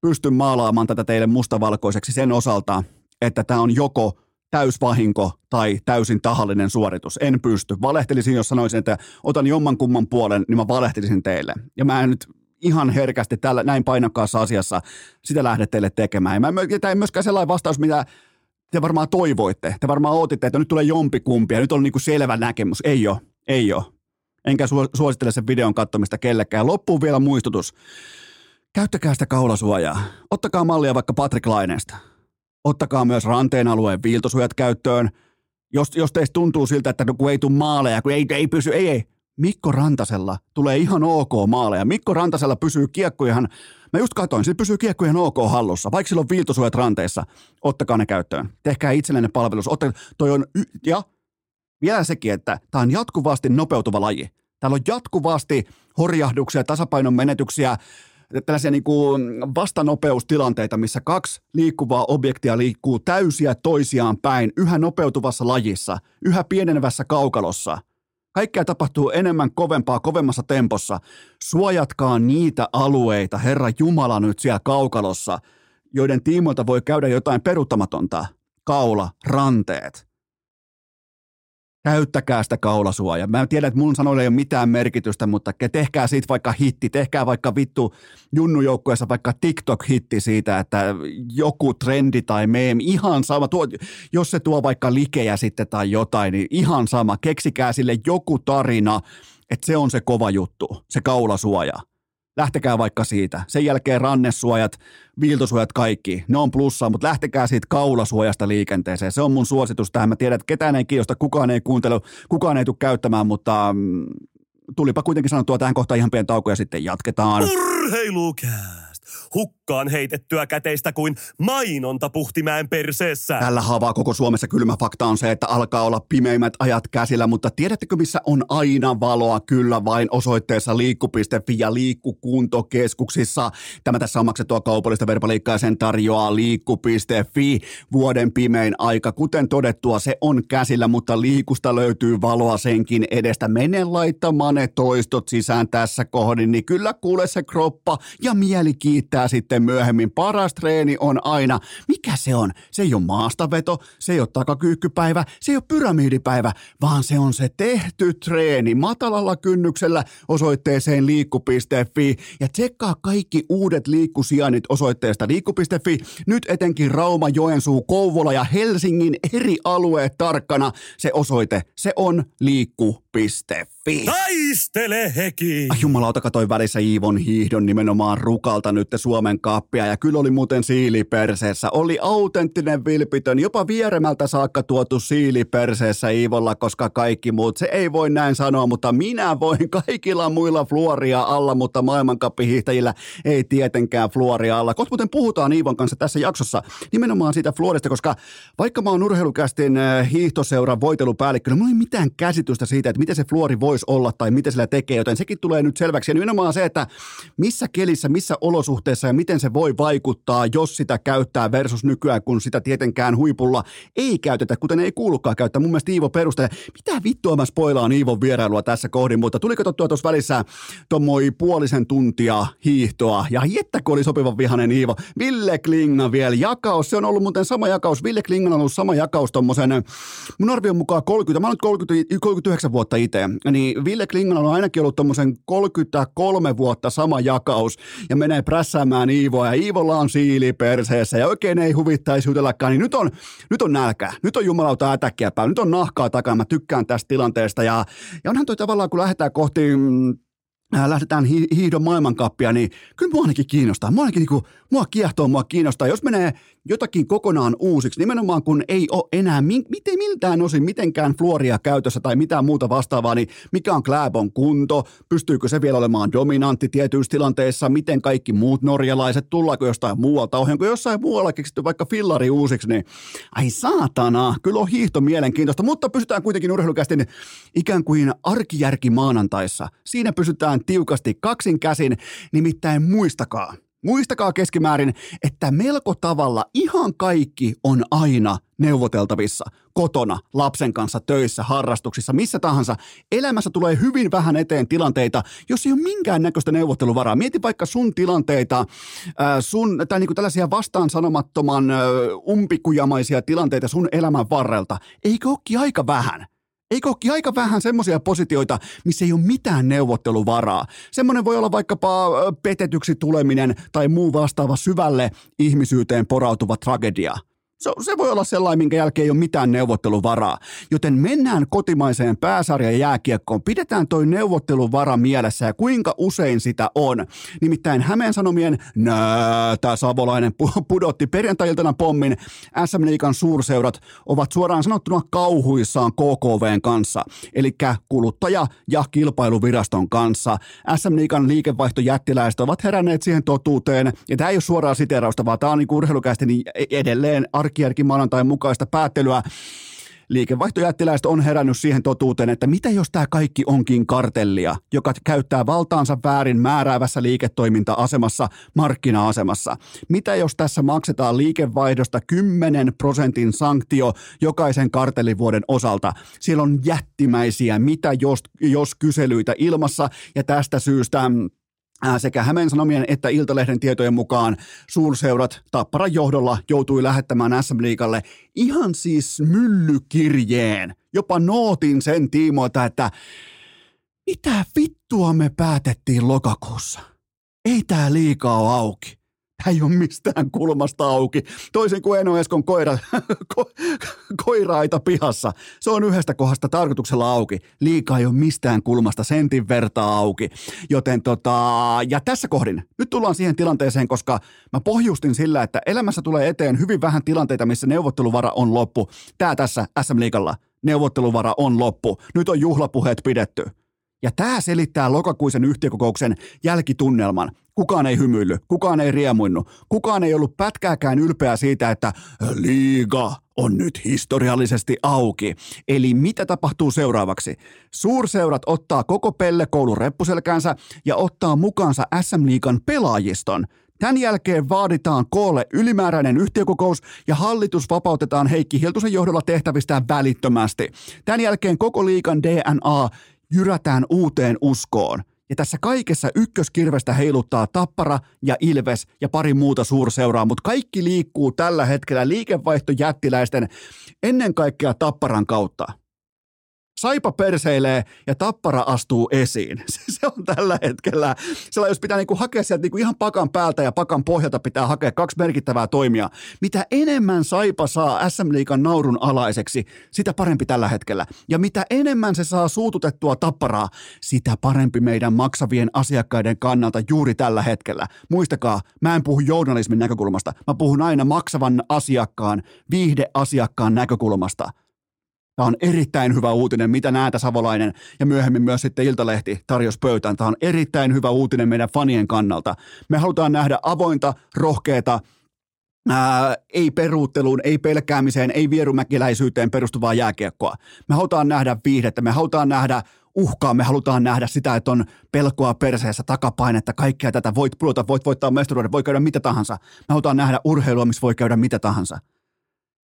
pysty maalaamaan tätä teille mustavalkoiseksi sen osalta, että tämä on joko täysvahinko tai täysin tahallinen suoritus. En pysty. Valehtelisin, jos sanoisin, että otan jommankumman puolen, niin mä valehtelisin teille. Ja mä en nyt ihan herkästi tällä, näin painokkaassa asiassa sitä lähde teille tekemään. Ja mä, tämä ei myöskään sellainen vastaus, mitä te varmaan toivoitte. Te varmaan ootitte, että nyt tulee jompikumpi ja nyt on niin kuin selvä näkemys. Ei ole, ei ole. Enkä suosittele sen videon katsomista kellekään. Loppuun vielä muistutus. Käyttäkää sitä kaulasuojaa. Ottakaa mallia vaikka Patrick Laineesta. Ottakaa myös ranteen alueen viiltosuojat käyttöön. Jos, jos teistä tuntuu siltä, että kun ei tule maaleja, kun ei, ei pysy, ei, ei. Mikko Rantasella tulee ihan ok maaleja. Mikko Rantasella pysyy kiekko ihan, mä just katsoin, se pysyy kiekko ihan ok hallussa, vaikka sillä on viiltosuojat ranteissa. Ottakaa ne käyttöön. Tehkää itsellenne palvelus. Ottakaa, toi on, y- ja vielä sekin, että tämä on jatkuvasti nopeutuva laji. Täällä on jatkuvasti horjahduksia, tasapainon menetyksiä, tällaisia niin kuin vastanopeustilanteita, missä kaksi liikkuvaa objektia liikkuu täysiä toisiaan päin yhä nopeutuvassa lajissa, yhä pienenevässä kaukalossa – Kaikkea tapahtuu enemmän, kovempaa, kovemmassa tempossa. Suojatkaa niitä alueita, Herra Jumala, nyt siellä kaukalossa, joiden tiimoilta voi käydä jotain peruuttamatonta. Kaula, ranteet. Käyttäkää sitä kaulasuojaa. Mä tiedän, että mun sanoilla ei ole mitään merkitystä, mutta tehkää siitä vaikka hitti. Tehkää vaikka vittu junnujoukkueessa vaikka TikTok-hitti siitä, että joku trendi tai meemi, ihan sama. Tuo, jos se tuo vaikka likejä sitten tai jotain, niin ihan sama. Keksikää sille joku tarina, että se on se kova juttu, se kaulasuoja. Lähtekää vaikka siitä. Sen jälkeen rannesuojat, viiltosuojat, kaikki. Ne on plussaa, mutta lähtekää siitä kaulasuojasta liikenteeseen. Se on mun suositus tähän. Mä tiedän, että ketään ei kiinnosta, kukaan ei kuuntele, kukaan ei tule käyttämään, mutta mm, tulipa kuitenkin sanottua tähän kohtaan ihan pieni tauko ja sitten jatketaan. Urheilukää! Hukkaan heitettyä käteistä kuin mainonta puhtimäen perseessä. Tällä haavaa koko Suomessa kylmä fakta on se, että alkaa olla pimeimmät ajat käsillä, mutta tiedättekö missä on aina valoa? Kyllä vain osoitteessa liikku.fi ja liikkukuntokeskuksissa. Tämä tässä on maksettua kaupallista verbaliikkaa ja sen tarjoaa liikku.fi. Vuoden pimein aika, kuten todettua, se on käsillä, mutta liikusta löytyy valoa senkin edestä. Mene laittamaan ne toistot sisään tässä kohdin, niin kyllä kuule se kroppa ja mieli kiittää sitten myöhemmin. Paras treeni on aina, mikä se on? Se ei ole maastaveto, se ei ole takakyykkypäivä, se ei ole pyramidipäivä, vaan se on se tehty treeni matalalla kynnyksellä osoitteeseen liikku.fi ja tsekkaa kaikki uudet liikkusijainnit osoitteesta liikku.fi. Nyt etenkin Rauma, Joensuu, Kouvola ja Helsingin eri alueet tarkkana. Se osoite, se on liikku.fi. Taistele heki! Ai jumalauta, katoi välissä Iivon hiihdon nimenomaan rukalta nyt Suomen kappia ja kyllä oli muuten siiliperseessä. Oli autenttinen vilpitön, jopa vieremältä saakka tuotu siiliperseessä Iivolla, koska kaikki muut, se ei voi näin sanoa, mutta minä voin kaikilla muilla fluoria alla, mutta maailmankappihiihtäjillä ei tietenkään fluoria alla. Koska muuten puhutaan Iivon kanssa tässä jaksossa nimenomaan siitä fluorista, koska vaikka mä oon urheilukästin äh, hiihtoseuran voitelupäällikkö, niin mulla ei mitään käsitystä siitä, että miten se fluori voisi olla tai mitä sillä tekee, joten sekin tulee nyt selväksi. Ja nimenomaan se, että missä kelissä, missä olosuhteissa ja miten se voi vaikuttaa, jos sitä käyttää versus nykyään, kun sitä tietenkään huipulla ei käytetä, kuten ei kuulukaan käyttää. Mun mielestä Iivo perustelee, mitä vittua mä spoilaan Iivon vierailua tässä kohdin, mutta tuli katsottua tuossa välissä tuommoi puolisen tuntia hiihtoa ja kun oli sopivan vihanen Iivo. Ville Klinga vielä jakaus, se on ollut muuten sama jakaus. Ville Klinga on ollut sama jakaus tommosen, mun arvion mukaan 30, mä oon nyt 30, 39 vuotta itse, niin Ville Klingan on ainakin ollut tommosen 33 vuotta sama jakaus ja menee prässäämään Iivoa ja Iivolla on siili perseessä ja oikein ei huvittaisi jutellakaan, niin nyt on, nyt on nälkä, nyt on jumalauta ätäkkiä päin, nyt on nahkaa takana, mä tykkään tästä tilanteesta ja, ja onhan toi tavallaan, kun lähdetään kohti mm, Äh, lähdetään hi- hiihdon maailmankappia, niin kyllä mua ainakin kiinnostaa. Mua ainakin niin kuin, mua kiehtoo, mua kiinnostaa. Jos menee jotakin kokonaan uusiksi, nimenomaan kun ei ole enää mi- miten, miltään osin mitenkään fluoria käytössä tai mitään muuta vastaavaa, niin mikä on Kläbon kunto, pystyykö se vielä olemaan dominantti tietyissä tilanteissa, miten kaikki muut norjalaiset, tullaanko jostain muualta, ohjaanko jossain muualla keksitty vaikka fillari uusiksi, niin ai saatana, kyllä on hiihto mielenkiintoista, mutta pysytään kuitenkin urheilukästin ikään kuin arkijärki maanantaissa. Siinä pysytään tiukasti kaksin käsin, nimittäin muistakaa, Muistakaa keskimäärin, että melko tavalla ihan kaikki on aina neuvoteltavissa. Kotona, lapsen kanssa, töissä, harrastuksissa, missä tahansa. Elämässä tulee hyvin vähän eteen tilanteita, jos ei ole minkään näköistä neuvotteluvaraa. Mieti vaikka sun tilanteita, sun, tai niin kuin tällaisia vastaan sanomattoman umpikujamaisia tilanteita sun elämän varrelta. Eikö olekin aika vähän? Eikö olekin aika vähän semmoisia positioita, missä ei ole mitään neuvotteluvaraa? Semmoinen voi olla vaikkapa petetyksi tuleminen tai muu vastaava syvälle ihmisyyteen porautuva tragedia – se, se voi olla sellainen, minkä jälkeen ei ole mitään neuvotteluvaraa. Joten mennään kotimaiseen pääsarjan jääkiekkoon. Pidetään toi neuvotteluvara mielessä ja kuinka usein sitä on. Nimittäin Hämeen Sanomien tämä Savolainen pudotti perjantai-iltana pommin. SM Liikan suurseurat ovat suoraan sanottuna kauhuissaan KKVn kanssa, eli kuluttaja- ja kilpailuviraston kanssa. SM Liikan liikevaihtojättiläiset ovat heränneet siihen totuuteen, ja tämä ei ole suoraa siterausta, vaan tämä on niin urheilukästi niin edelleen ar- arkijärki maanantain mukaista päättelyä. Liikevaihtojättiläiset on herännyt siihen totuuteen, että mitä jos tämä kaikki onkin kartellia, joka käyttää valtaansa väärin määräävässä liiketoiminta-asemassa, markkina-asemassa. Mitä jos tässä maksetaan liikevaihdosta 10 prosentin sanktio jokaisen kartellivuoden osalta? Siellä on jättimäisiä mitä jos, jos kyselyitä ilmassa ja tästä syystä sekä Hämeen Sanomien että Iltalehden tietojen mukaan suurseurat Tapparan johdolla joutui lähettämään SM Liikalle ihan siis myllykirjeen jopa nootin sen tiimoilta, että mitä vittua me päätettiin lokakuussa? Ei tää liikaa auki. Tää ei ole mistään kulmasta auki. Toisin kuin Eno Eskon koira, [LAUGHS] ko, koiraita pihassa. Se on yhdestä kohdasta tarkoituksella auki. Liikaa ei ole mistään kulmasta sentin vertaa auki. Joten tota, ja tässä kohdin, nyt tullaan siihen tilanteeseen, koska mä pohjustin sillä, että elämässä tulee eteen hyvin vähän tilanteita, missä neuvotteluvara on loppu. Tää tässä SM Liigalla. Neuvotteluvara on loppu. Nyt on juhlapuheet pidetty. Ja tämä selittää lokakuisen yhtiökokouksen jälkitunnelman. Kukaan ei hymyillyt, kukaan ei riemuinnut, kukaan ei ollut pätkääkään ylpeä siitä, että liiga on nyt historiallisesti auki. Eli mitä tapahtuu seuraavaksi? Suurseurat ottaa koko pellekoulun reppuselkäänsä ja ottaa mukaansa SM-liigan pelaajiston. Tämän jälkeen vaaditaan koolle ylimääräinen yhtiökokous ja hallitus vapautetaan Heikki Hiltusen johdolla tehtävistään välittömästi. Tämän jälkeen koko liikan DNA jyrätään uuteen uskoon. Ja tässä kaikessa ykköskirvestä heiluttaa Tappara ja Ilves ja pari muuta suurseuraa, mutta kaikki liikkuu tällä hetkellä liikevaihtojättiläisten ennen kaikkea Tapparan kautta. Saipa perseilee ja tappara astuu esiin. [LAUGHS] Se on tällä hetkellä, sillä jos pitää niinku hakea sieltä niinku ihan pakan päältä ja pakan pohjalta pitää hakea kaksi merkittävää toimia. Mitä enemmän Saipa saa SM Liikan naurun alaiseksi, sitä parempi tällä hetkellä. Ja mitä enemmän se saa suututettua tapparaa, sitä parempi meidän maksavien asiakkaiden kannalta juuri tällä hetkellä. Muistakaa, mä en puhu journalismin näkökulmasta, mä puhun aina maksavan asiakkaan, viihdeasiakkaan näkökulmasta – Tämä on erittäin hyvä uutinen, mitä näitä Savolainen ja myöhemmin myös sitten Iltalehti tarjosi pöytään. Tämä on erittäin hyvä uutinen meidän fanien kannalta. Me halutaan nähdä avointa, rohkeata, ää, ei peruutteluun, ei pelkäämiseen, ei vierumäkiläisyyteen perustuvaa jääkiekkoa. Me halutaan nähdä viihdettä, me halutaan nähdä uhkaa, me halutaan nähdä sitä, että on pelkoa perseessä, takapainetta, kaikkea tätä, voit pudota, voit voittaa mestaruuden, voi käydä mitä tahansa. Me halutaan nähdä urheilua, missä voi käydä mitä tahansa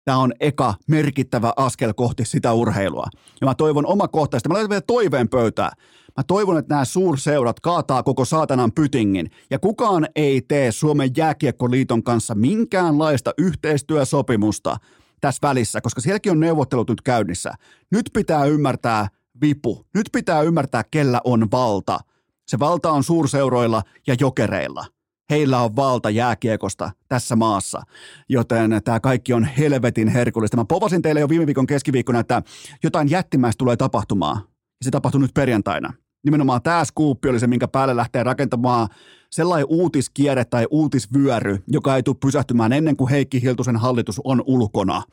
tämä on eka merkittävä askel kohti sitä urheilua. Ja mä toivon omakohtaisesti, mä laitan vielä toiveen pöytää. Mä toivon, että nämä suurseurat kaataa koko saatanan pytingin ja kukaan ei tee Suomen jääkiekkoliiton kanssa minkäänlaista yhteistyösopimusta tässä välissä, koska sielläkin on neuvottelut nyt käynnissä. Nyt pitää ymmärtää vipu. Nyt pitää ymmärtää, kellä on valta. Se valta on suurseuroilla ja jokereilla heillä on valta jääkiekosta tässä maassa, joten tämä kaikki on helvetin herkullista. Mä povasin teille jo viime viikon keskiviikkona, että jotain jättimäistä tulee tapahtumaan, ja se tapahtui nyt perjantaina. Nimenomaan tämä skuuppi oli se, minkä päälle lähtee rakentamaan sellainen uutiskierre tai uutisvyöry, joka ei tule pysähtymään ennen kuin Heikki Hiltusen hallitus on ulkona.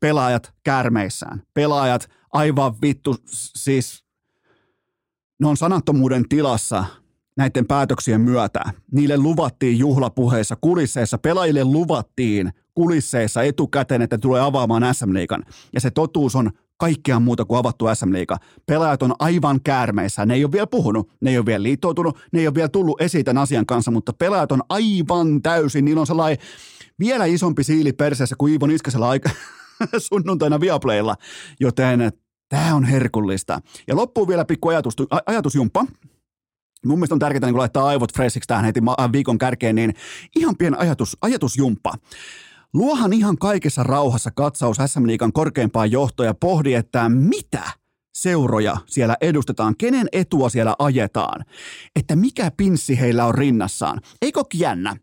Pelaajat kärmeissään. Pelaajat aivan vittu, siis ne on sanattomuuden tilassa näiden päätöksien myötä. Niille luvattiin juhlapuheissa, kulisseissa, pelaajille luvattiin kulisseissa etukäteen, että tulee avaamaan SM Liikan. Ja se totuus on kaikkea muuta kuin avattu SM Liiga. Pelaajat on aivan käärmeissä. Ne ei ole vielä puhunut, ne ei ole vielä liittoutunut, ne ei ole vielä tullut esiin tämän asian kanssa, mutta pelaajat on aivan täysin. Niillä on sellainen vielä isompi siili perseessä kuin Iivo Niskasella aika [LAUGHS] sunnuntaina Viaplaylla, joten tämä on herkullista. Ja loppuu vielä pikku ajatus, ajatusjumppa. Mun mielestä on tärkeää niin laittaa aivot freshiksi tähän heti viikon kärkeen, niin ihan pieni ajatus, ajatusjumppa. Luohan ihan kaikessa rauhassa katsaus SM Liikan korkeimpaan johtoon ja pohdi, että mitä seuroja siellä edustetaan, kenen etua siellä ajetaan, että mikä pinssi heillä on rinnassaan. Eikö jännä?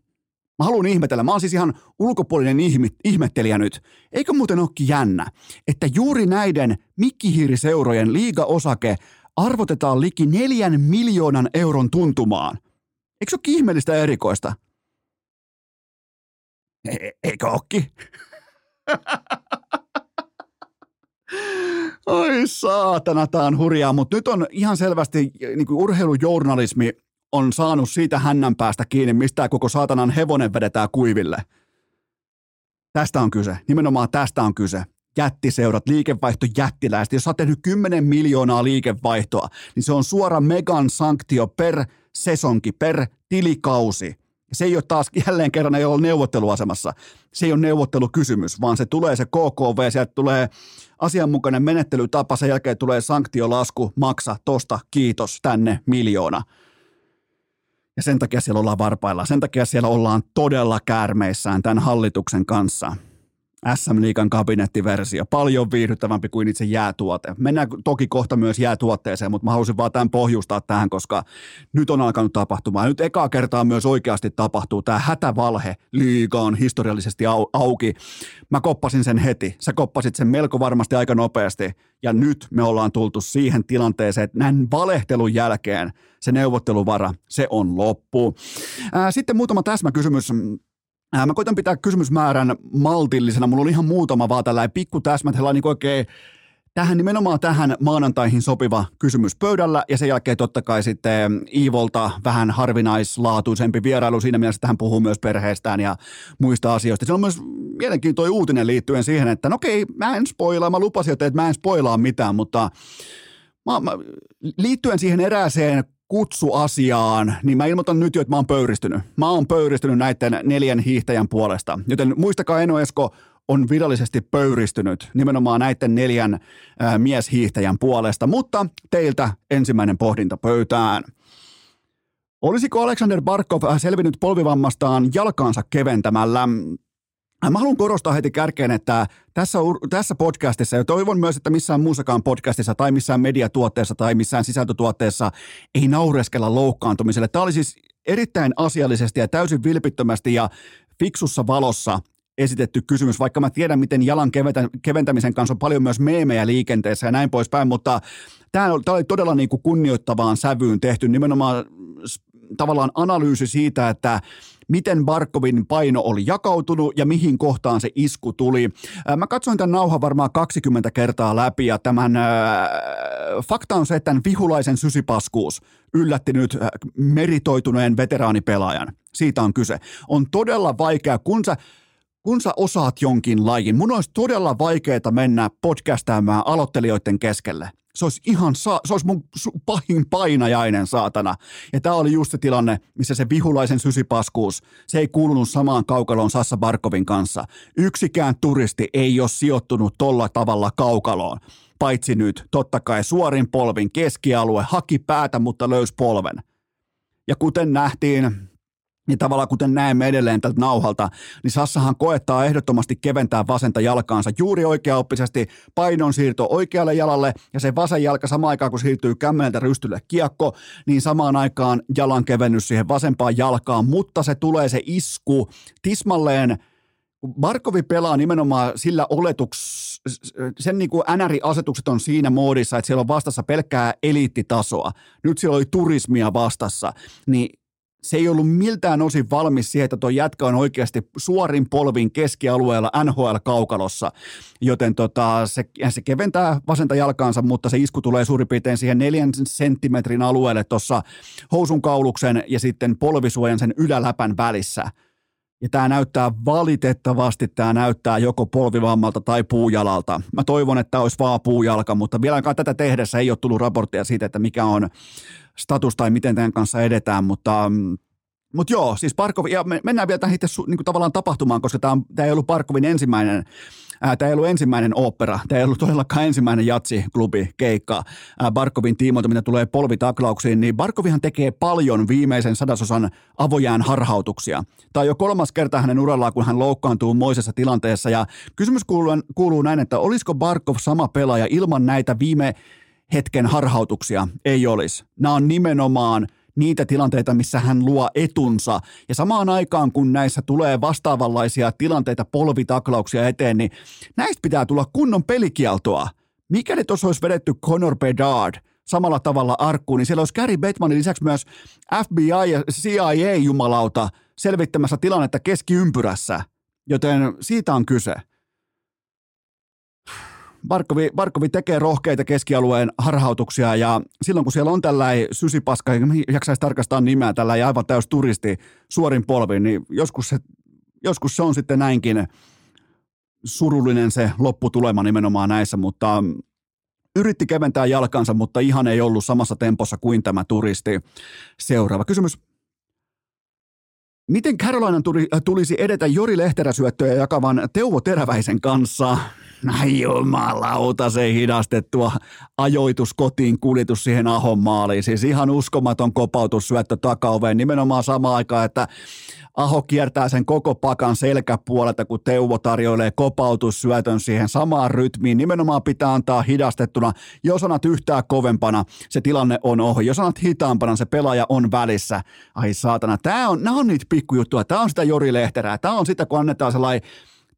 Mä haluan ihmetellä, mä oon siis ihan ulkopuolinen ihmettelijä nyt. Eikö muuten ole jännä, että juuri näiden mikkihiiriseurojen liiga-osake arvotetaan liki neljän miljoonan euron tuntumaan. Eikö se ole ihmeellistä erikoista? E- eikö okki? [LAUGHS] Oi saatana, tää on hurjaa, mutta nyt on ihan selvästi niin kuin urheilujournalismi on saanut siitä hännän päästä kiinni, mistä koko saatanan hevonen vedetään kuiville. Tästä on kyse, nimenomaan tästä on kyse jättiseurat, liikevaihto jättiläistä. Jos sä oot tehnyt 10 miljoonaa liikevaihtoa, niin se on suora megan sanktio per sesonki, per tilikausi. Se ei ole taas jälleen kerran ei ole neuvotteluasemassa. Se ei ole neuvottelukysymys, vaan se tulee se KKV, sieltä tulee asianmukainen menettelytapa, sen jälkeen tulee sanktiolasku, maksa tosta, kiitos, tänne miljoona. Ja sen takia siellä ollaan varpailla. Sen takia siellä ollaan todella käärmeissään tämän hallituksen kanssa – SM Liikan kabinettiversio, paljon viihdyttävämpi kuin itse jäätuote. Mennään toki kohta myös jäätuotteeseen, mutta mä halusin vaan tämän pohjustaa tähän, koska nyt on alkanut tapahtumaan. Nyt ekaa kertaa myös oikeasti tapahtuu. Tämä hätävalhe liiga on historiallisesti au- auki. Mä koppasin sen heti. Sä koppasit sen melko varmasti aika nopeasti. Ja nyt me ollaan tultu siihen tilanteeseen, että näin valehtelun jälkeen se neuvotteluvara, se on loppu. Sitten muutama täsmäkysymys Ää, mä koitan pitää kysymysmäärän maltillisena. Mulla on ihan muutama vaan tällainen pikku täsmät, niin oikein tähän nimenomaan tähän maanantaihin sopiva kysymys pöydällä ja sen jälkeen totta kai sitten Iivolta vähän harvinaislaatuisempi vierailu siinä mielessä, että hän puhuu myös perheestään ja muista asioista. Se on myös mielenkiintoinen uutinen liittyen siihen, että no okei, mä en spoilaa, mä lupasin, että mä en spoilaa mitään, mutta mä, mä, liittyen siihen erääseen kutsuasiaan, niin mä ilmoitan nyt jo, että mä oon pöyristynyt. Mä oon pöyristynyt näiden neljän hiihtäjän puolesta. Joten muistakaa Eno Esko on virallisesti pöyristynyt nimenomaan näiden neljän ää, mieshiihtäjän puolesta. Mutta teiltä ensimmäinen pohdinta pöytään. Olisiko Alexander Barkov selvinnyt polvivammastaan jalkaansa keventämällä? Mä haluan korostaa heti kärkeen, että tässä, tässä podcastissa, ja toivon myös, että missään muussakaan podcastissa tai missään mediatuotteessa tai missään sisältötuotteessa ei naureskella loukkaantumiselle. Tämä oli siis erittäin asiallisesti ja täysin vilpittömästi ja fiksussa valossa esitetty kysymys, vaikka mä tiedän, miten jalan keventämisen kanssa on paljon myös meemejä liikenteessä ja näin poispäin, mutta tämä oli todella niin kuin kunnioittavaan sävyyn tehty nimenomaan tavallaan analyysi siitä, että miten Barkovin paino oli jakautunut ja mihin kohtaan se isku tuli. Mä katsoin tämän nauhan varmaan 20 kertaa läpi ja tämän äh, fakta on se, että tämän vihulaisen sysipaskuus yllätti nyt meritoituneen veteraanipelaajan. Siitä on kyse. On todella vaikea, kun sä kun sä osaat jonkin lajin, mun olisi todella vaikeaa mennä podcastaamaan aloittelijoiden keskelle se olisi ihan, sa- se olisi mun pahin painajainen saatana. Ja tämä oli just se tilanne, missä se vihulaisen sysipaskuus, se ei kuulunut samaan kaukaloon Sassa Barkovin kanssa. Yksikään turisti ei ole sijoittunut tolla tavalla kaukaloon. Paitsi nyt, totta kai suorin polvin keskialue haki päätä, mutta löysi polven. Ja kuten nähtiin, niin tavallaan kuten näemme edelleen tältä nauhalta, niin Sassahan koettaa ehdottomasti keventää vasenta jalkaansa juuri oikeaoppisesti. Painon siirto oikealle jalalle ja se vasen jalka samaan aikaan kun siirtyy kämmeneltä rystylle kiekko, niin samaan aikaan jalan kevennys siihen vasempaan jalkaan, mutta se tulee se isku tismalleen. Markovi pelaa nimenomaan sillä oletuks, sen niin kuin NR-asetukset on siinä moodissa, että siellä on vastassa pelkkää eliittitasoa. Nyt siellä oli turismia vastassa, niin se ei ollut miltään osin valmis siihen, että tuo jätkä on oikeasti suorin polvin keskialueella NHL-kaukalossa, joten tota, se, se keventää vasenta jalkaansa, mutta se isku tulee suurin piirtein siihen neljän senttimetrin alueelle tuossa housun kauluksen ja sitten polvisuojan sen yläläpän välissä. Ja tämä näyttää valitettavasti, tämä näyttää joko polvivammalta tai puujalalta. Mä toivon, että olisi vaan puujalka, mutta vieläkään tätä tehdessä ei ole tullut raporttia siitä, että mikä on status tai miten tämän kanssa edetään, mutta mm, mutta joo, siis Parkov, ja mennään vielä tähän itse niin tavallaan tapahtumaan, koska tämä, ei ollut Parkovin ensimmäinen Tämä ei ollut ensimmäinen opera, tämä ei ollut todellakaan ensimmäinen jatsi-klubi keikka Barkovin tiimoilta, mitä tulee polvitaklauksiin, niin Barkovihan tekee paljon viimeisen sadasosan avojään harhautuksia. On jo kolmas kerta hänen urallaan, kun hän loukkaantuu moisessa tilanteessa, ja kysymys kuuluu, kuuluu näin, että olisiko Barkov sama pelaaja ilman näitä viime hetken harhautuksia ei olisi. Nämä on nimenomaan niitä tilanteita, missä hän luo etunsa. Ja samaan aikaan, kun näissä tulee vastaavanlaisia tilanteita, polvitaklauksia eteen, niin näistä pitää tulla kunnon pelikieltoa. Mikäli tuossa olisi vedetty Conor Bedard samalla tavalla arkkuun, niin siellä olisi Gary Bettmanin lisäksi myös FBI ja CIA jumalauta selvittämässä tilannetta keskiympyrässä. Joten siitä on kyse. Barkovi, Barkovi tekee rohkeita keskialueen harhautuksia ja silloin kun siellä on tällainen sysipaska, jaksaisi tarkastaa nimeä, tällainen aivan täys turisti suorin polvin, niin joskus se, joskus se on sitten näinkin surullinen se lopputulema nimenomaan näissä, mutta yritti keventää jalkansa, mutta ihan ei ollut samassa tempossa kuin tämä turisti. Seuraava kysymys. Miten Carolinan tulisi edetä Jori Lehteräsyöttöjä jakavan Teuvo Teräväisen kanssa? Ai jumalauta, se hidastettua ajoitus kotiin, kuljetus siihen Ahon maaliin. Siis ihan uskomaton kopautussyöttö takaoveen nimenomaan samaan aikaan, että Aho kiertää sen koko pakan selkäpuolelta, kun Teuvo tarjoilee kopautussyötön siihen samaan rytmiin. Nimenomaan pitää antaa hidastettuna. Jos annat yhtään kovempana, se tilanne on ohi. Jos annat hitaampana, se pelaaja on välissä. Ai saatana, tämä on, nämä on niitä pikkujuttuja. Tämä on sitä Jori Lehterää. Tämä on sitä, kun annetaan sellainen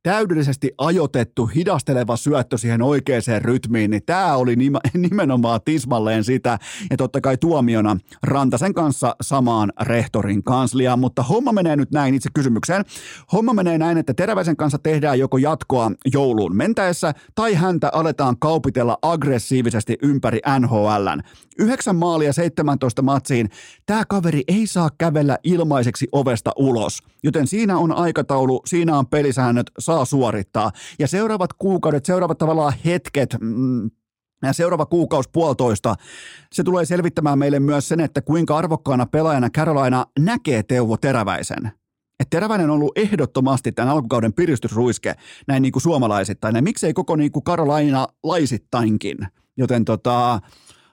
täydellisesti ajoitettu, hidasteleva syöttö siihen oikeaan rytmiin, niin tämä oli [LAUGHS] nimenomaan tismalleen sitä. Ja totta kai tuomiona Rantasen kanssa samaan rehtorin kansliaan, mutta homma menee nyt näin itse kysymykseen. Homma menee näin, että Teräväisen kanssa tehdään joko jatkoa jouluun mentäessä tai häntä aletaan kaupitella aggressiivisesti ympäri NHLn. 9 maalia 17 matsiin. Tämä kaveri ei saa kävellä ilmaiseksi ovesta ulos, joten siinä on aikataulu, siinä on pelisäännöt, saa suorittaa. Ja seuraavat kuukaudet, seuraavat tavallaan hetket, mm, ja seuraava kuukausi puolitoista, se tulee selvittämään meille myös sen, että kuinka arvokkaana pelaajana Carolina näkee Teuvo Teräväisen. Että Teräväinen on ollut ehdottomasti tämän alkukauden piristysruiske näin niin kuin suomalaisittain ja miksei koko niin kuin Carolina laisittainkin. Joten tota,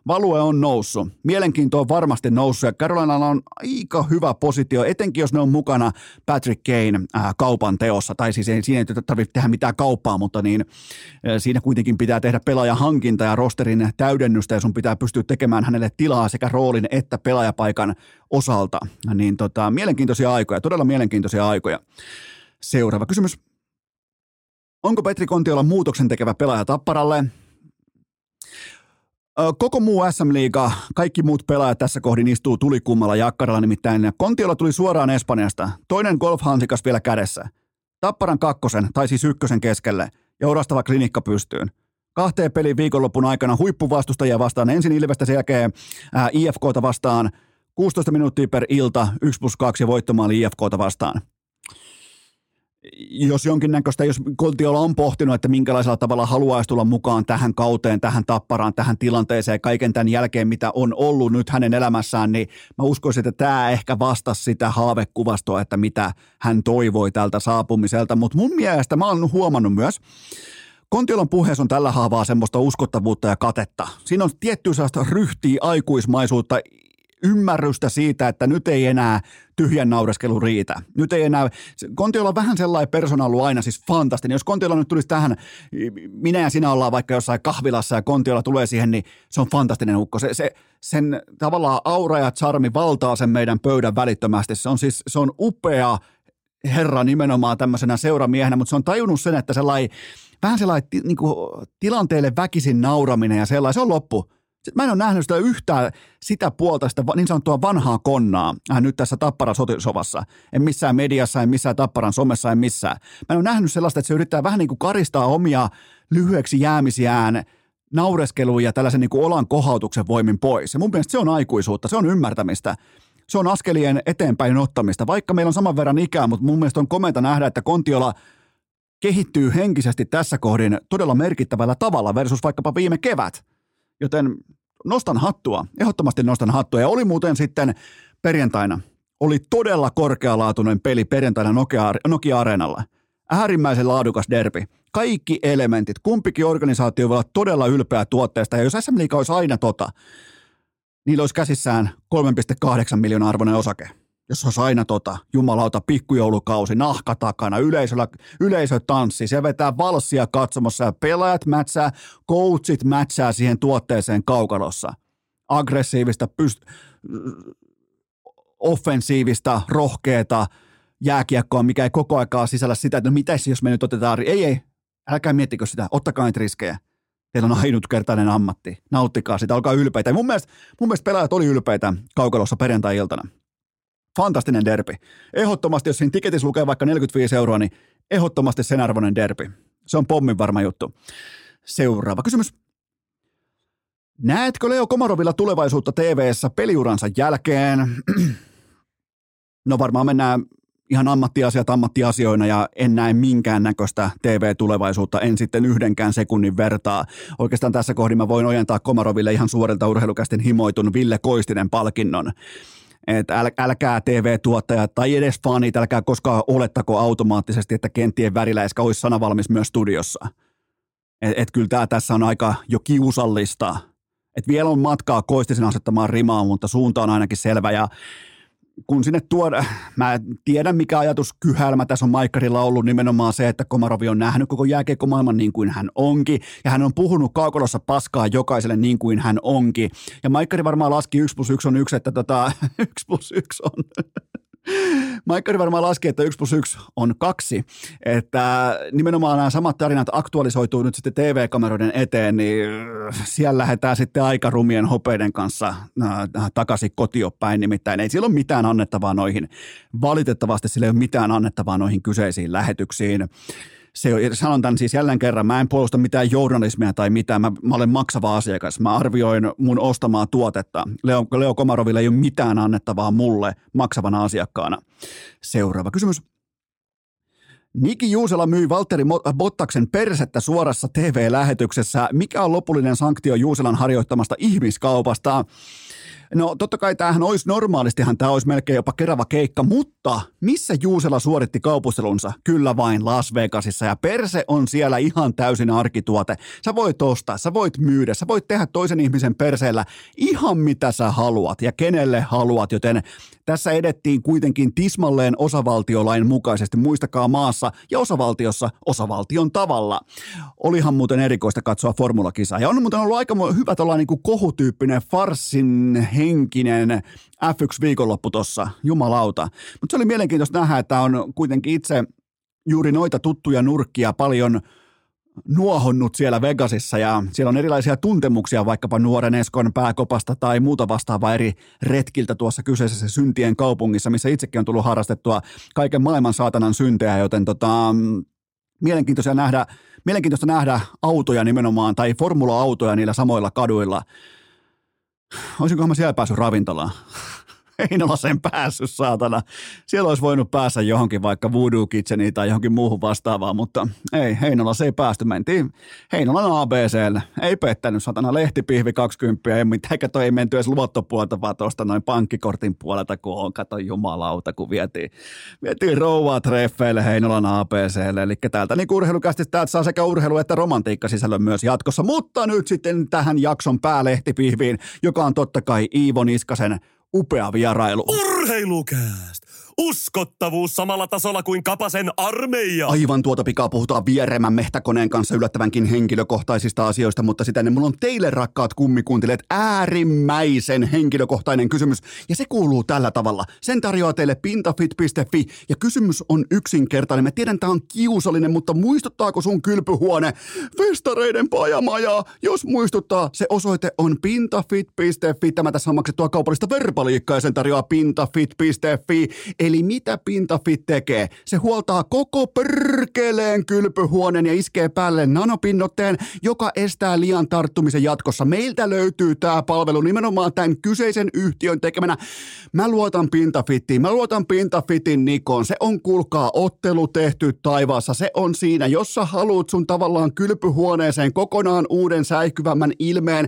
value on noussut. Mielenkiinto on varmasti noussut ja Carolinalla on aika hyvä positio, etenkin jos ne on mukana Patrick Kane äh, kaupan teossa. Tai siis ei, siinä ei tarvitse tehdä mitään kauppaa, mutta niin, äh, siinä kuitenkin pitää tehdä pelaajan hankinta ja rosterin täydennystä ja sun pitää pystyä tekemään hänelle tilaa sekä roolin että pelaajapaikan osalta. Niin tota, mielenkiintoisia aikoja, todella mielenkiintoisia aikoja. Seuraava kysymys. Onko Petri Kontiola muutoksen tekevä pelaaja Tapparalle? Koko muu SM-liiga, kaikki muut pelaajat tässä kohdin istuu tulikummalla jakkaralla nimittäin. Kontiola tuli suoraan Espanjasta, toinen golfhansikas vielä kädessä. Tapparan kakkosen, tai siis ykkösen keskelle, ja orastava klinikka pystyyn. Kahteen pelin viikonlopun aikana huippuvastustajia vastaan, ensin Ilvestä, sen jälkeen ää, IFKta vastaan, 16 minuuttia per ilta, 1 plus 2 ja voittomaali IFKta vastaan jos jonkinnäköistä, jos Kontiola on pohtinut, että minkälaisella tavalla haluaisi tulla mukaan tähän kauteen, tähän tapparaan, tähän tilanteeseen, kaiken tämän jälkeen, mitä on ollut nyt hänen elämässään, niin mä uskoisin, että tämä ehkä vastasi sitä haavekuvastoa, että mitä hän toivoi tältä saapumiselta, mutta mun mielestä mä oon huomannut myös, Kontiolan puheessa on tällä haavaa semmoista uskottavuutta ja katetta. Siinä on tiettyä sellaista ryhtiä, aikuismaisuutta, ymmärrystä siitä, että nyt ei enää tyhjän naureskelu riitä. Nyt ei enää, Kontiolla on vähän sellainen persona ollut aina siis fantastinen. Jos Kontiolla nyt tulisi tähän, minä ja sinä ollaan vaikka jossain kahvilassa ja Kontiolla tulee siihen, niin se on fantastinen ukko. Se, se, sen tavallaan aura ja charmi valtaa sen meidän pöydän välittömästi. Se on siis, se on upea herra nimenomaan tämmöisenä seuramiehenä, mutta se on tajunnut sen, että sellainen, vähän sellainen niin kuin, tilanteelle väkisin nauraminen ja sellainen, se on loppu Mä en ole nähnyt sitä yhtään sitä puolta, sitä niin sanottua vanhaa konnaa äh, nyt tässä Tapparan sotisovassa. En missään mediassa, en missään Tapparan somessa, en missään. Mä en ole nähnyt sellaista, että se yrittää vähän niin kuin karistaa omia lyhyeksi jäämisiään naureskeluun ja tällaisen niin kuin olan kohautuksen voimin pois. Ja mun mielestä se on aikuisuutta, se on ymmärtämistä. Se on askelien eteenpäin ottamista. Vaikka meillä on saman verran ikää, mutta mun mielestä on komenta nähdä, että Kontiola kehittyy henkisesti tässä kohdin todella merkittävällä tavalla versus vaikkapa viime kevät. Joten nostan hattua, ehdottomasti nostan hattua. Ja oli muuten sitten perjantaina, oli todella korkealaatuinen peli perjantaina Nokia, Nokia-areenalla. Äärimmäisen laadukas derbi. Kaikki elementit, kumpikin organisaatio voi olla todella ylpeä tuotteesta. Ja jos SM Liiga olisi aina tota, niillä olisi käsissään 3,8 miljoonaa arvoinen osake jos olisi aina tota, jumalauta, pikkujoulukausi, nahka takana, yleisöllä, yleisö tanssi, se vetää valssia katsomassa ja pelaajat mätsää, coachit mätsää siihen tuotteeseen kaukalossa. Aggressiivista, pyst- offensiivista, rohkeata jääkiekkoa, mikä ei koko aikaa sisällä sitä, että no mitäs jos me nyt otetaan, ei ei, älkää miettikö sitä, ottakaa niitä riskejä. Teillä on ainutkertainen ammatti, nauttikaa sitä, olkaa ylpeitä. Mun mielestä, mun mielestä pelaajat oli ylpeitä kaukalossa perjantai-iltana. Fantastinen derpi. Ehdottomasti, jos siinä tiketissä lukee vaikka 45 euroa, niin ehdottomasti sen arvoinen derpi. Se on pommin varma juttu. Seuraava kysymys. Näetkö Leo Komarovilla tulevaisuutta TV-ssä peliuransa jälkeen? No varmaan mennään ihan ammattiasiat ammattiasioina ja en näe minkään näköistä TV-tulevaisuutta, en sitten yhdenkään sekunnin vertaa. Oikeastaan tässä kohdin mä voin ojentaa Komaroville ihan suorilta urheilukästin himoitun Ville Koistinen palkinnon että äl, älkää TV-tuottajat tai edes fanit, älkää koskaan olettako automaattisesti, että kenttien väriläiskä olisi sanavalmis myös studiossa. Että et kyllä tämä tässä on aika jo kiusallista. Et vielä on matkaa Koistisen asettamaan rimaa, mutta suunta on ainakin selvä ja kun sinne tuoda, mä tiedän mikä ajatus kyhälmä tässä on Maikkarilla ollut nimenomaan se, että Komarovi on nähnyt koko jääkiekkomaailman niin kuin hän onkin, ja hän on puhunut kaukolossa paskaa jokaiselle niin kuin hän onkin. Ja Maikkari varmaan laski 1 plus 1 on 1, että tota, [LAUGHS] 1 plus 1 on Maikkari varmaan laski, että 1 plus 1 on kaksi. Että nimenomaan nämä samat tarinat aktualisoituu nyt sitten TV-kameroiden eteen, niin siellä lähdetään sitten aika rumien hopeiden kanssa äh, takaisin kotiopäin. Nimittäin ei sillä ole mitään annettavaa noihin. Valitettavasti sillä ei ole mitään annettavaa noihin kyseisiin lähetyksiin se, sanon tämän siis jälleen kerran, mä en puolusta mitään journalismia tai mitään, mä, mä olen maksava asiakas, mä arvioin mun ostamaa tuotetta. Leo, Leo Komaroville ei ole mitään annettavaa mulle maksavana asiakkaana. Seuraava kysymys. Niki Juusela myi Valtteri Bottaksen persettä suorassa TV-lähetyksessä. Mikä on lopullinen sanktio Juuselan harjoittamasta ihmiskaupasta? No totta kai tämähän olisi normaalistihan tämä olisi melkein jopa kerava keikka, mutta missä Juusela suoritti kaupustelunsa? Kyllä vain Las Vegasissa ja perse on siellä ihan täysin arkituote. Sä voit ostaa, sä voit myydä, sä voit tehdä toisen ihmisen perseellä ihan mitä sä haluat ja kenelle haluat, joten tässä edettiin kuitenkin tismalleen osavaltiolain mukaisesti, muistakaa maassa ja osavaltiossa osavaltion tavalla. Olihan muuten erikoista katsoa formulakisaa ja on muuten ollut aika hyvä tällainen niin kohutyyppinen farsin henkinen F1-viikonloppu tuossa, jumalauta. Mutta se oli mielenkiintoista nähdä, että on kuitenkin itse juuri noita tuttuja nurkkia paljon nuohonnut siellä Vegasissa ja siellä on erilaisia tuntemuksia vaikkapa nuoren Eskon pääkopasta tai muuta vastaavaa eri retkiltä tuossa kyseisessä syntien kaupungissa, missä itsekin on tullut harrastettua kaiken maailman saatanan syntejä, joten tota, mielenkiintoista nähdä, mielenkiintoista nähdä autoja nimenomaan tai formula-autoja niillä samoilla kaduilla – olisinkohan mä siellä päässyt ravintolaan? Sen päässyt, saatana. Siellä olisi voinut päästä johonkin vaikka Voodoo Kitcheniin tai johonkin muuhun vastaavaan, mutta ei, se ei päästy. Mentiin Heinolan ABClle. Ei pettänyt, satana lehtipihvi 20, ei mitään, toi ei menty edes luottopuolta, vaan tuosta noin pankkikortin puolelta, kun on, kato jumalauta, kun vietiin, vietiin rouvaa treffeille Heinolan ABClle. Eli täältä niin urheilukästi täältä saa sekä urheilu että romantiikka sisällön myös jatkossa, mutta nyt sitten tähän jakson päälehtipihviin, joka on totta kai Iivo Niskasen upea vierailu. Urheilukääst! Uskottavuus samalla tasolla kuin Kapasen armeija. Aivan tuota pikaa puhutaan vieremän mehtäkoneen kanssa yllättävänkin henkilökohtaisista asioista, mutta sitä ennen mulla on teille rakkaat kummikuuntelijat äärimmäisen henkilökohtainen kysymys. Ja se kuuluu tällä tavalla. Sen tarjoaa teille pintafit.fi ja kysymys on yksinkertainen. Mä tiedän, tää on kiusallinen, mutta muistuttaako sun kylpyhuone festareiden pajamaja? Jos muistuttaa, se osoite on pintafit.fi. Tämä tässä on maksettua kaupallista verbaliikkaa ja sen tarjoaa pintafit.fi. Eli mitä Pintafit tekee? Se huoltaa koko perkeleen kylpyhuoneen ja iskee päälle nanopinnotteen, joka estää liian tarttumisen jatkossa. Meiltä löytyy tämä palvelu nimenomaan tämän kyseisen yhtiön tekemänä. Mä luotan Pintafittiin, mä luotan Pintafitin Nikon. Se on kuulkaa ottelu tehty taivaassa. Se on siinä, jos sä haluat sun tavallaan kylpyhuoneeseen kokonaan uuden säihkyvämmän ilmeen,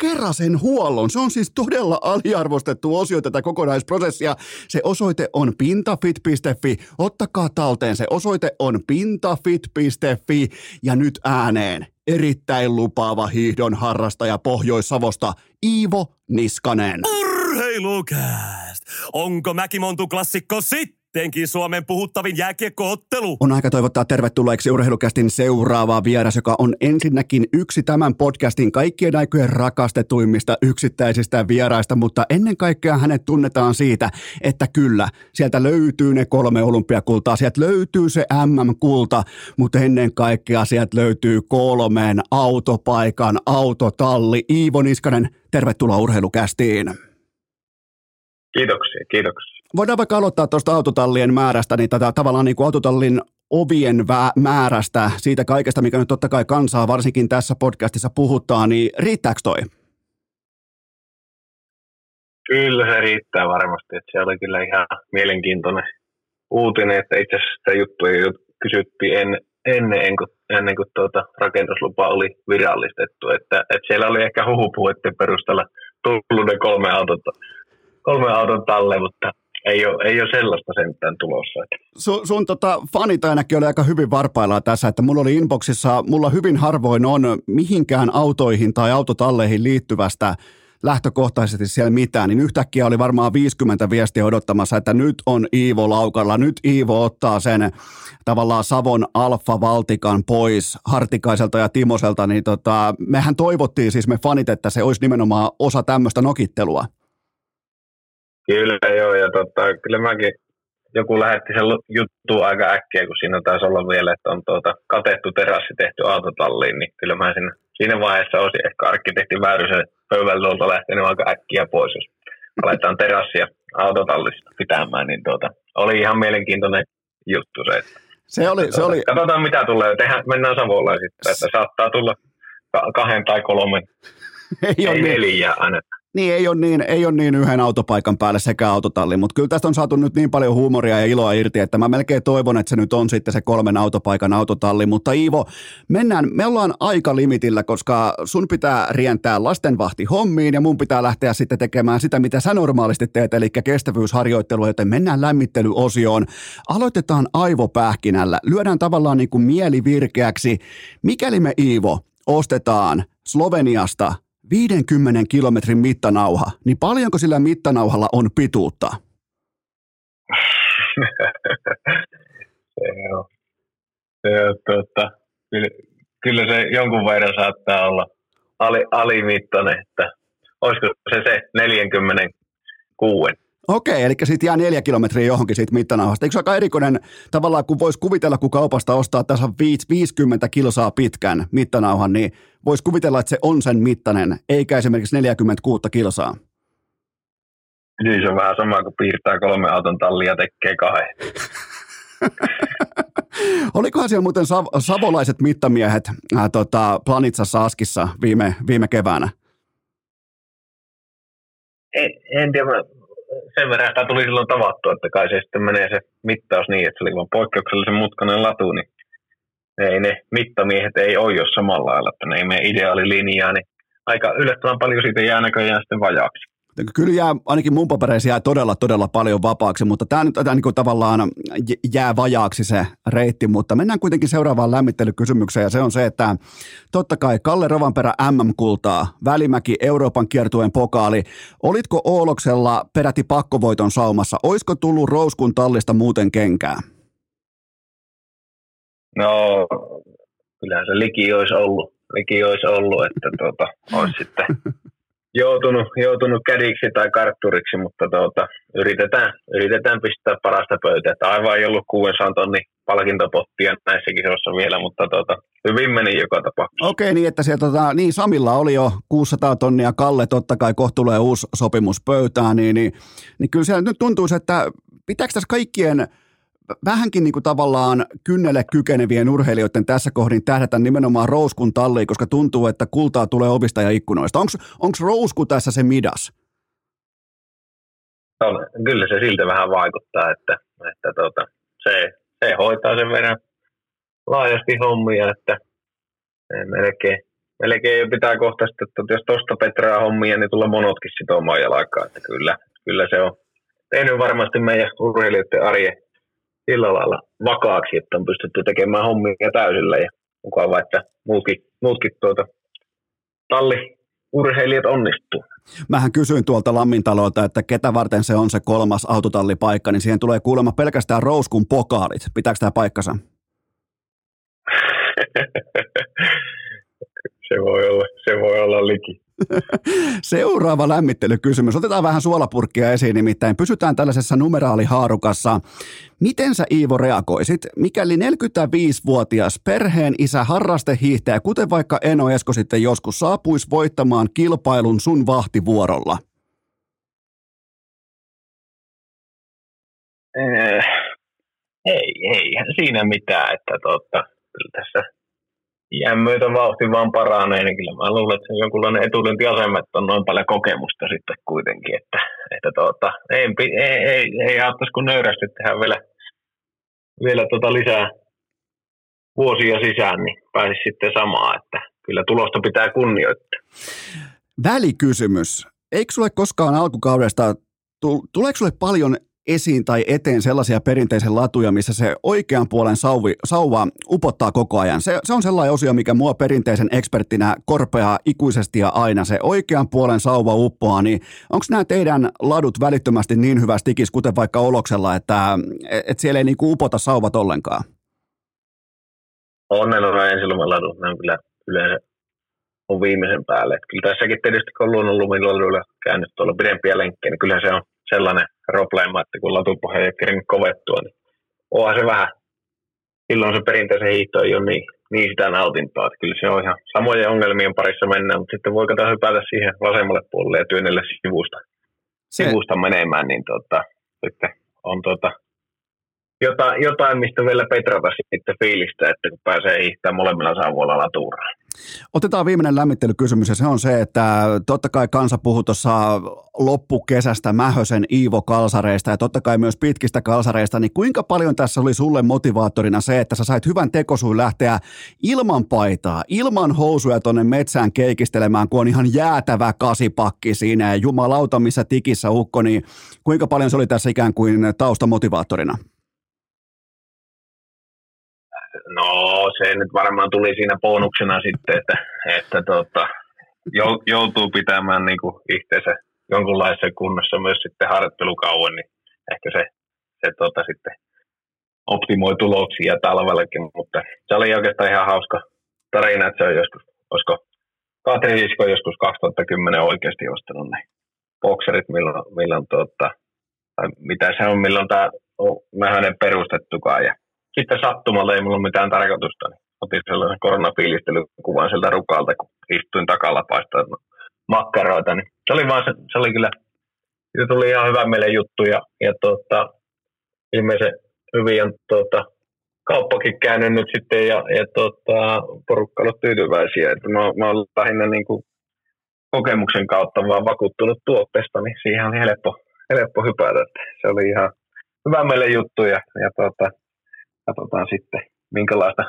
kerrasen huollon. Se on siis todella aliarvostettu osio tätä kokonaisprosessia. Se osoite on pintafit.fi. Ottakaa talteen, se osoite on pintafit.fi. Ja nyt ääneen erittäin lupaava hiihdon harrastaja Pohjois-Savosta, Iivo Niskanen. Urheilukääst! Onko Mäkimontu klassikko sitten? Sittenkin Suomen puhuttavin jääkiekkoottelu. On aika toivottaa tervetulleeksi urheilukästin seuraava vieras, joka on ensinnäkin yksi tämän podcastin kaikkien aikojen rakastetuimmista yksittäisistä vieraista, mutta ennen kaikkea hänet tunnetaan siitä, että kyllä, sieltä löytyy ne kolme olympiakultaa, sieltä löytyy se MM-kulta, mutta ennen kaikkea sieltä löytyy kolmeen autopaikan autotalli. Iivo Niskanen, tervetuloa urheilukästiin. Kiitoksia, kiitoksia voidaan vaikka aloittaa tuosta autotallien määrästä, niin tätä tavallaan niin kuin autotallin ovien määrästä, siitä kaikesta, mikä nyt totta kai kansaa varsinkin tässä podcastissa puhuttaa, niin riittääkö toi? Kyllä se riittää varmasti, että se oli kyllä ihan mielenkiintoinen uutinen, että itse asiassa sitä juttua kysyttiin en, ennen kuin, ennen kuin tuota rakennuslupa oli virallistettu, että, että siellä oli ehkä huhupuheiden perusteella tullut ne kolme autot kolme auton talle, mutta ei ole, ei ole sellaista sentään tulossa. Sun, sun tota, fanit ainakin oli aika hyvin varpaillaan tässä, että mulla oli inboxissa, mulla hyvin harvoin on mihinkään autoihin tai autotalleihin liittyvästä lähtökohtaisesti siellä mitään, niin yhtäkkiä oli varmaan 50 viestiä odottamassa, että nyt on Iivo laukalla, nyt Iivo ottaa sen tavallaan Savon alfa-valtikan pois Hartikaiselta ja Timoselta, niin tota, mehän toivottiin siis me fanit, että se olisi nimenomaan osa tämmöistä nokittelua. Kyllä joo, ja tota, kyllä mäkin joku lähetti sen juttu aika äkkiä, kun siinä taisi olla vielä, että on tuota, katettu terassi tehty autotalliin, niin kyllä mä siinä, siinä vaiheessa olisin ehkä arkkitehti Väyrysen pöydällä lähtenyt aika äkkiä pois, jos aletaan terassia autotallista pitämään, niin tuota, oli ihan mielenkiintoinen juttu se. Että, se oli, se oli... Katsotaan mitä tulee, Tehdään, mennään Savolla sitten, että saattaa tulla kahden tai kolmen, [LAUGHS] ei, ei niin. neljä aina. Niin, ei ole niin, ei ole niin yhden autopaikan päälle sekä autotalli, mutta kyllä tästä on saatu nyt niin paljon huumoria ja iloa irti, että mä melkein toivon, että se nyt on sitten se kolmen autopaikan autotalli. Mutta Iivo, mennään, me ollaan aika limitillä, koska sun pitää rientää lastenvahti hommiin ja mun pitää lähteä sitten tekemään sitä, mitä sä normaalisti teet, eli kestävyysharjoittelua, joten mennään lämmittelyosioon. Aloitetaan aivopähkinällä, lyödään tavallaan niin kuin mieli virkeäksi. Mikäli me Iivo ostetaan Sloveniasta 50 kilometrin mittanauha, niin paljonko sillä mittanauhalla on pituutta? [LAUGHS] se on, se on tuota, kyllä, kyllä, se jonkun verran saattaa olla ali, alimittainen, että olisiko se se 46. Okei, eli siitä jää neljä kilometriä johonkin siitä mittanauhasta. Eikö se aika erikoinen tavallaan, kun voisi kuvitella, kun kaupasta ostaa tässä 50 kilsaa pitkän mittanauhan, niin voisi kuvitella, että se on sen mittainen, eikä esimerkiksi 46 kilsaa. Niin, se on vähän sama kuin piirtää kolme auton tallia tekee kahden. [LAUGHS] Olikohan siellä muuten sav- savolaiset mittamiehet äh, tota, Planitsassa Askissa viime, viime keväänä? En, en tiedä, sen verran sitä tuli silloin tavattua, että kai se sitten menee se mittaus niin, että se oli vaan poikkeuksellisen mutkainen latu, niin ei ne mittamiehet ei ole jo samalla lailla, että ne ei mene ideaalilinjaa, niin aika yllättävän paljon siitä jää näköjään sitten vajaaksi. Kyllä jää, ainakin mun papereissa jää todella, todella paljon vapaaksi, mutta tämä nyt tämä niin tavallaan jää vajaaksi se reitti, mutta mennään kuitenkin seuraavaan lämmittelykysymykseen ja se on se, että totta kai Kalle Rovanperä MM-kultaa, Välimäki Euroopan kiertueen pokaali. Olitko Ooloksella peräti pakkovoiton saumassa? Oisko tullut Rouskun tallista muuten kenkää? No, kyllähän se liki olisi ollut, liki olisi ollut että tuota, olisi sitten [LAUGHS] joutunut, joutunut kädiksi tai kartturiksi, mutta tuota, yritetään, yritetään pistää parasta pöytää. Että aivan ei ollut 600 tonni palkintopottia näissä kisoissa vielä, mutta tuota, hyvin meni joka tapauksessa. Okei, niin että siellä, tota, niin Samilla oli jo 600 tonnia, Kalle totta kai kohta tulee uusi sopimus pöytään, niin, niin, niin kyllä siellä nyt tuntuu, että pitääkö tässä kaikkien – vähänkin niin kuin tavallaan kynnelle kykenevien urheilijoiden tässä kohdin tähdätä nimenomaan Rouskun talliin, koska tuntuu, että kultaa tulee ovista ja ikkunoista. Onko Rousku tässä se midas? On, kyllä se siltä vähän vaikuttaa, että, että tuota, se, se, hoitaa sen verran laajasti hommia, että melkein, melkein jo pitää kohta sitten, että jos tuosta Petraa hommia, niin tulla monotkin sitomaan jalkaa. Että kyllä, kyllä se on tehnyt varmasti meidän urheilijoiden arjen sillä lailla vakaaksi, että on pystytty tekemään hommia täysillä ja mukava, että muutkin, muutkin tuota, talli urheilijat onnistuu. Mähän kysyin tuolta Lammintalolta, että ketä varten se on se kolmas autotallipaikka, niin siihen tulee kuulemma pelkästään Rouskun pokaalit. Pitääkö tämä paikkansa? [LAUGHS] se voi olla, se voi olla liki. [LAUGHS] Seuraava lämmittelykysymys. Otetaan vähän suolapurkkia esiin, nimittäin pysytään tällaisessa numeraalihaarukassa. Miten sä Iivo reagoisit, mikäli 45-vuotias perheen isä harrastehiihtäjä, kuten vaikka Eno Esko sitten joskus saapuisi voittamaan kilpailun sun vahtivuorolla? Eh, ei, ei, siinä mitään, että tuota, kyllä tässä iän myötä vauhti vaan paranee, niin kyllä mä luulen, että se jonkunlainen etulyöntiasema, että on noin paljon kokemusta sitten kuitenkin, että, että tuota, ei, ei, ei, ei auttaisi kun nöyrästi tehdä vielä, vielä tuota lisää vuosia sisään, niin pääsisi sitten samaa, että kyllä tulosta pitää kunnioittaa. Välikysymys. Eikö sulle koskaan alkukaudesta tuleeko sulle paljon esiin tai eteen sellaisia perinteisen latuja, missä se oikean puolen sauvi, sauva upottaa koko ajan. Se, se on sellainen osio, mikä mua perinteisen eksperttinä korpeaa ikuisesti ja aina. Se oikean puolen sauva uppoaa, niin onko nämä teidän ladut välittömästi niin hyvä stikis, kuten vaikka Oloksella, että et siellä ei niinku upota sauvat ollenkaan? On ne on ensilumen ne on kyllä yleensä on viimeisen päälle. Et kyllä tässäkin tietysti, kun on luonnonlumiladuilla käynyt tuolla pidempiä lenkkejä, niin kyllä se on sellainen probleema, että kun latupohja ei ole kerinyt kovettua, niin onhan se vähän, silloin se perinteisen hiihto ei ole niin, niin sitä nautintoa. Että kyllä se on ihan samojen ongelmien parissa mennä, mutta sitten voi kato hypätä siihen vasemmalle puolelle ja työnnellä sivusta, se... sivusta menemään, niin tota, sitten on tota, jotain, jotain, mistä vielä petrata sitten fiilistä, että kun pääsee hiihtämään molemmilla saavuilla latuuraan. Otetaan viimeinen lämmittelykysymys ja se on se, että totta kai kansa puhuu tuossa loppukesästä Mähösen Iivo kalsareista ja totta kai myös pitkistä kalsareista, niin kuinka paljon tässä oli sulle motivaattorina se, että sä sait hyvän tekosuun lähteä ilman paitaa, ilman housuja tonne metsään keikistelemään, kun on ihan jäätävä kasipakki siinä ja jumalauta missä tikissä ukko, niin kuinka paljon se oli tässä ikään kuin taustamotivaattorina? No se nyt varmaan tuli siinä bonuksena sitten, että, että tota, joutuu pitämään niin kuin itseensä jonkunlaisessa kunnossa myös sitten harjoittelukauan, niin ehkä se, se tota, sitten optimoi tuloksia talvellekin, mutta se oli oikeastaan ihan hauska tarina, että se on joskus, olisiko Katri Lisko joskus 2010 oikeasti ostanut ne bokserit, milloin, milloin tota, tai mitä se on, milloin tämä on hänen perustettukaan ja sitten sattumalla ei mulla ole mitään tarkoitusta, niin otin sellaisen koronafiilistelykuvan sieltä rukalta, kun istuin takalla paistaa makkaroita, niin se oli vaan se, se oli kyllä, se tuli ihan hyvä meille juttu ja, ja tuota, ilmeisen hyvin on tuota, kauppakin käynyt nyt sitten ja, ja tuota, porukka on tyytyväisiä. Että mä, mä olen lähinnä niin kuin kokemuksen kautta vaan vakuuttunut tuotteesta, niin siihen oli helppo, helppo hypätä. Se oli ihan hyvä meille juttu ja, ja tuota, katsotaan sitten, minkälaista,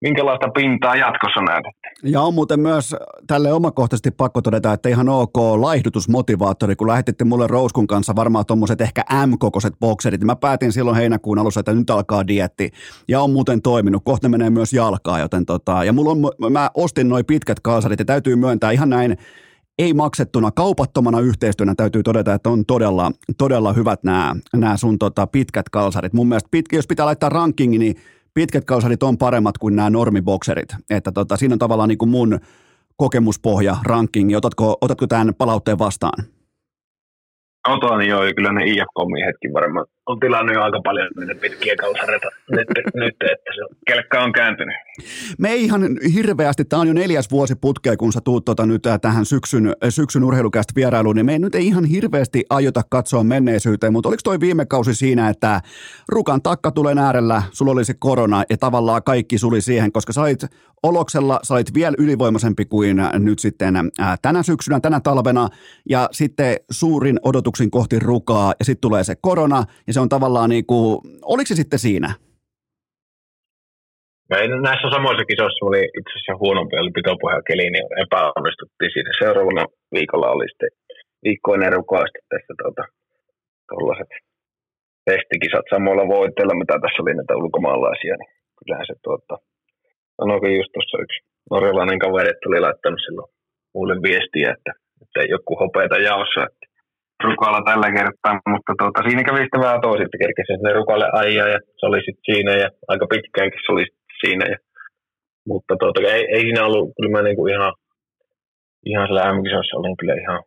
minkälaista pintaa jatkossa näytätte. Ja on muuten myös tälle omakohtaisesti pakko todeta, että ihan ok laihdutusmotivaattori, kun lähetitte mulle Rouskun kanssa varmaan tuommoiset ehkä M-kokoiset bokserit, mä päätin silloin heinäkuun alussa, että nyt alkaa dietti. Ja on muuten toiminut, kohta menee myös jalkaa, joten tota, ja mulla on, mä ostin noin pitkät kalsarit ja täytyy myöntää ihan näin ei maksettuna, kaupattomana yhteistyönä täytyy todeta, että on todella, todella hyvät nämä, nämä sun tota, pitkät kalsarit. Mun mielestä pitkä, jos pitää laittaa rankingi, niin pitkät kalsarit on paremmat kuin nämä normibokserit. Että tota, siinä on tavallaan niin kuin mun kokemuspohja, rankingi. Otatko, otatko tämän palautteen vastaan? Otan joo, kyllä ne IFK-miehetkin varmaan on tilannut jo aika paljon niitä pitkiä kalsareita nyt, nyt, että se kelkka on kääntynyt. Me ei ihan hirveästi, tämä on jo neljäs vuosi putkea, kun sä tuut tota nyt äh, tähän syksyn, äh, syksyn urheilukästä vierailuun, niin me ei nyt ei ihan hirveästi aiota katsoa menneisyyteen, mutta oliko toi viime kausi siinä, että Rukan takka tulee äärellä, sulla oli se korona ja tavallaan kaikki suli siihen, koska sä olit Oloksella, sä olit vielä ylivoimaisempi kuin nyt sitten tänä syksynä, tänä talvena ja sitten suurin odotuksin kohti Rukaa ja sitten tulee se korona ja se on tavallaan niin kuin, oliko se sitten siinä? Ei, näissä samoissa kisoissa oli itse asiassa huonompi, oli pitopohjakeli, niin epäonnistuttiin siinä. Seuraavana viikolla oli sitten viikkoinen rukoasti tässä tuota, tuollaiset testikisat samoilla voitteilla, mitä tässä oli näitä ulkomaalaisia, niin kyllähän se tuota, sanoikin just tuossa yksi norjalainen kaveri, että oli laittanut silloin muille viestiä, että, että ei joku hopeita jaossa, että rukalla tällä kertaa, mutta tuota, siinä kävi sitten vähän toisin, että kerkesi sinne rukalle ajaa ja se oli sitten siinä ja aika pitkäänkin se oli siinä. Ja, mutta tuota, ei, ei, siinä ollut, kyllä mä niinku ihan, ihan siellä m olin kyllä ihan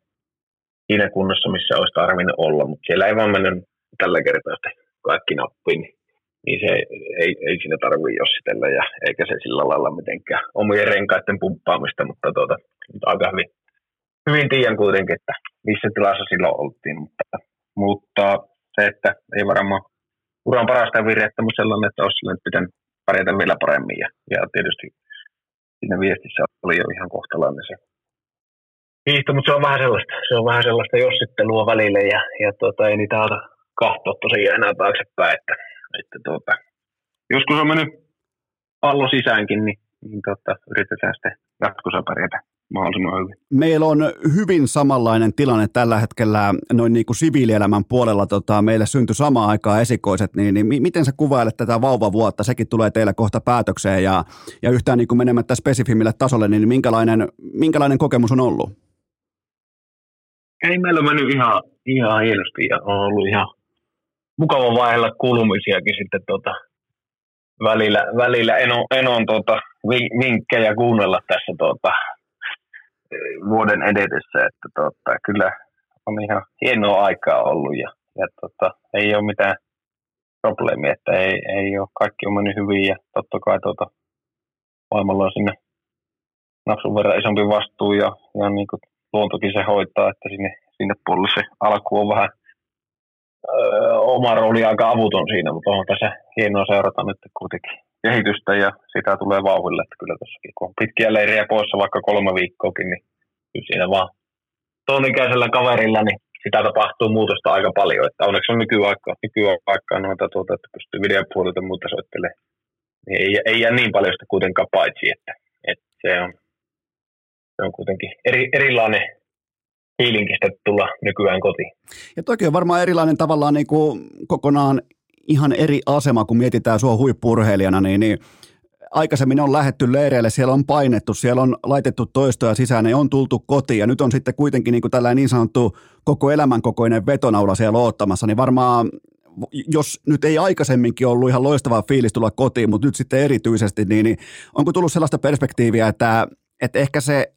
siinä kunnossa, missä olisi tarvinnut olla, mutta siellä ei vaan mennyt tällä kertaa sitten kaikki nappiin, niin, niin se ei, ei siinä tarvitse jossitella ja eikä se sillä lailla mitenkään omien renkaiden pumppaamista, mutta tuota, aika hyvin, hyvin tiedän kuitenkin, että missä tilassa silloin oltiin, mutta, mutta se, että ei varmaan uran parasta virrettä, mutta sellainen, että olisi nyt pitänyt pärjätä vielä paremmin. Ja, ja tietysti siinä viestissä oli jo ihan kohtalainen se hiihto, mutta se on vähän sellaista, se on vähän sellaista jossittelua välille ja, ja tuota, ei niitä ota kahtoa tosiaan enää taaksepäin, että, että tuota, joskus on mennyt pallo sisäänkin, niin, niin tuota, yritetään sitten jatkossa pärjätä mahdollisimman hyvin. Meillä on hyvin samanlainen tilanne tällä hetkellä noin niin kuin siviilielämän puolella. Tota, meille syntyi samaan aikaan esikoiset, niin, niin miten sä kuvailet tätä vauvavuotta? Sekin tulee teille kohta päätökseen ja, ja yhtään niin kuin menemättä spesifimmille tasolle, niin minkälainen, minkälainen kokemus on ollut? Ei meillä mennyt ihan, ihan hienosti ja on ollut ihan mukava vaihella kuulumisiakin sitten tota, välillä, välillä en, on, en on tota, vinkkejä kuunnella tässä tota, vuoden edetessä, että tota, kyllä on ihan hienoa aikaa ollut ja, ja tota, ei ole mitään probleemia, että ei, ei ole, kaikki on mennyt hyvin ja totta kai tota, maailmalla on sinne napsun verran isompi vastuu ja, ja niin kuin luontokin se hoitaa, että sinne, sinne puolelle se alku on vähän öö, oma rooli aika avuton siinä, mutta on tässä hienoa seurata nyt kuitenkin kehitystä ja sitä tulee vauhdille, että kyllä tossakin kun on pitkiä leiriä poissa vaikka kolme viikkoakin, niin kyllä siinä vaan tuon ikäisellä kaverilla, niin sitä tapahtuu muutosta aika paljon, että onneksi on nykyaikaa, nykyaikaa noita tuota, että pystyy videopuolelta muuta soittelemaan, niin ei, ei jää niin paljon sitä kuitenkaan paitsi, että, että se, on, se on kuitenkin eri, erilainen fiilinkistä tulla nykyään kotiin. Ja toki on varmaan erilainen tavallaan niin kuin kokonaan ihan eri asema, kun mietitään sua huippurheilijana, niin, niin aikaisemmin on lähetty leireille, siellä on painettu, siellä on laitettu toistoja sisään, ne on tultu kotiin ja nyt on sitten kuitenkin niin, kuin tällainen niin sanottu koko elämän kokoinen vetonaula siellä oottamassa, niin varmaan jos nyt ei aikaisemminkin ollut ihan loistava fiilis tulla kotiin, mutta nyt sitten erityisesti, niin, niin onko tullut sellaista perspektiiviä, että, että ehkä se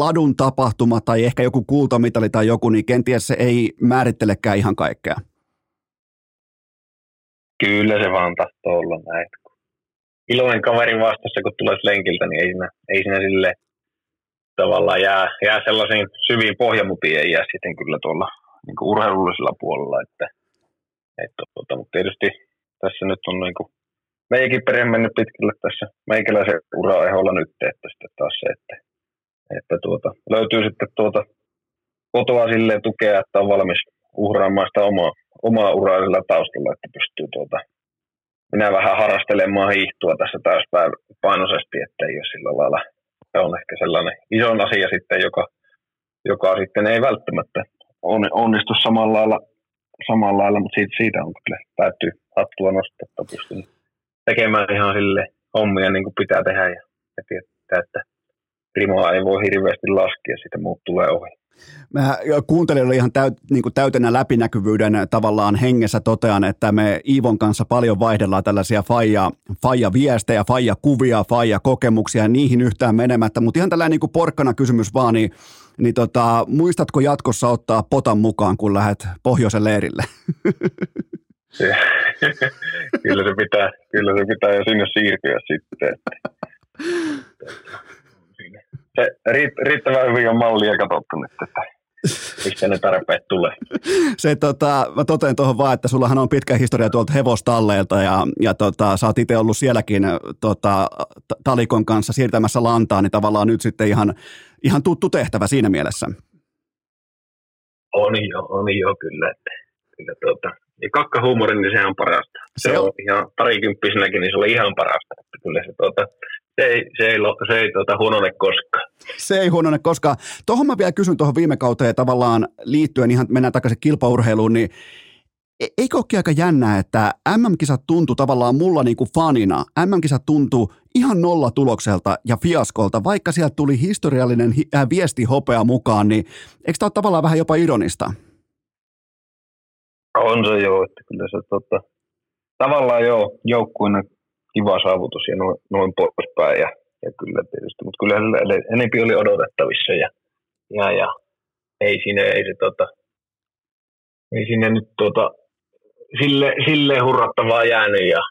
ladun tapahtuma tai ehkä joku kultamitali tai joku, niin kenties se ei määrittelekään ihan kaikkea? Kyllä se vaan tahtoo olla näin. Iloinen kaveri vastassa, kun tulee lenkiltä, niin ei siinä, ei siinä sille tavallaan jää, jää sellaisiin syviin pohjamutiin, ei jää sitten kyllä tuolla niin urheilullisella puolella. Että, että, tuota, mutta tietysti tässä nyt on niin meidänkin perhe mennyt pitkälle tässä meikäläisen uraeholla nyt, että sitten taas se, että, että tuota, löytyy sitten tuota kotoa silleen tukea, että on valmis uhraamaan sitä omaa, omaa uraa sillä taustalla, että pystyy tuota, minä vähän harrastelemaan hiihtoa tässä täyspainoisesti, että ei ole sillä lailla, se on ehkä sellainen iso asia sitten, joka, joka sitten ei välttämättä onnistu samalla lailla, samalla lailla mutta siitä, siitä on kyllä täytyy hattua nostaa, että pystyn tekemään ihan sille hommia niin kuin pitää tehdä ja, ja tietää, että rimoa ei voi hirveästi laskea, sitä muut tulee ohi. Mä kuuntelijoille ihan täyt, niin kuin täytenä läpinäkyvyyden tavallaan hengessä totean, että me Iivon kanssa paljon vaihdellaan tällaisia faija, faija viestejä, faija kuvia, faija kokemuksia ja niihin yhtään menemättä, mutta ihan tällainen niin kuin porkkana kysymys vaan, niin, niin tota, muistatko jatkossa ottaa potan mukaan, kun lähdet pohjoisen leirille? kyllä se pitää, kyllä se pitää jo sinne siirtyä sitten. [LAUGHS] Se riittävän hyvin on mallia katsottu nyt, että mistä ne tarpeet tulee. Se, tota, mä totean tuohon vaan, että sullahan on pitkä historia tuolta hevostalleilta ja, ja tota, sä oot itse ollut sielläkin tota, Talikon kanssa siirtämässä lantaa, niin tavallaan nyt sitten ihan, ihan tuttu tehtävä siinä mielessä. On jo, on jo kyllä. Että, kyllä tuota, ja kakkahuumori, niin se on parasta. Se, se on, on ihan parikymppisenäkin, niin se oli ihan parasta. Että kyllä se tuota, se ei, se ei, se ei tuota, huonone koskaan. Se ei huonone koskaan. Tuohon mä vielä kysyn tuohon viime kauteen tavallaan liittyen, ihan mennään takaisin kilpaurheiluun, niin e, eikö olekin aika jännää, että MM-kisat tuntui tavallaan mulla niin kuin fanina, MM-kisat tuntui ihan nolla tulokselta ja fiaskolta, vaikka sieltä tuli historiallinen äh, viesti hopea mukaan, niin eikö tämä ole tavallaan vähän jopa ironista? On se joo, että kyllä se tota, tavallaan joo, joukkuina kiva saavutus ja noin, noin poispäin. Ja, ja kyllä tietysti, mutta kyllä enempi oli odotettavissa ja, ja, ja ei sinne, ei se tota, ei sinne nyt tota, sille, sille hurrattavaa jäänyt ja,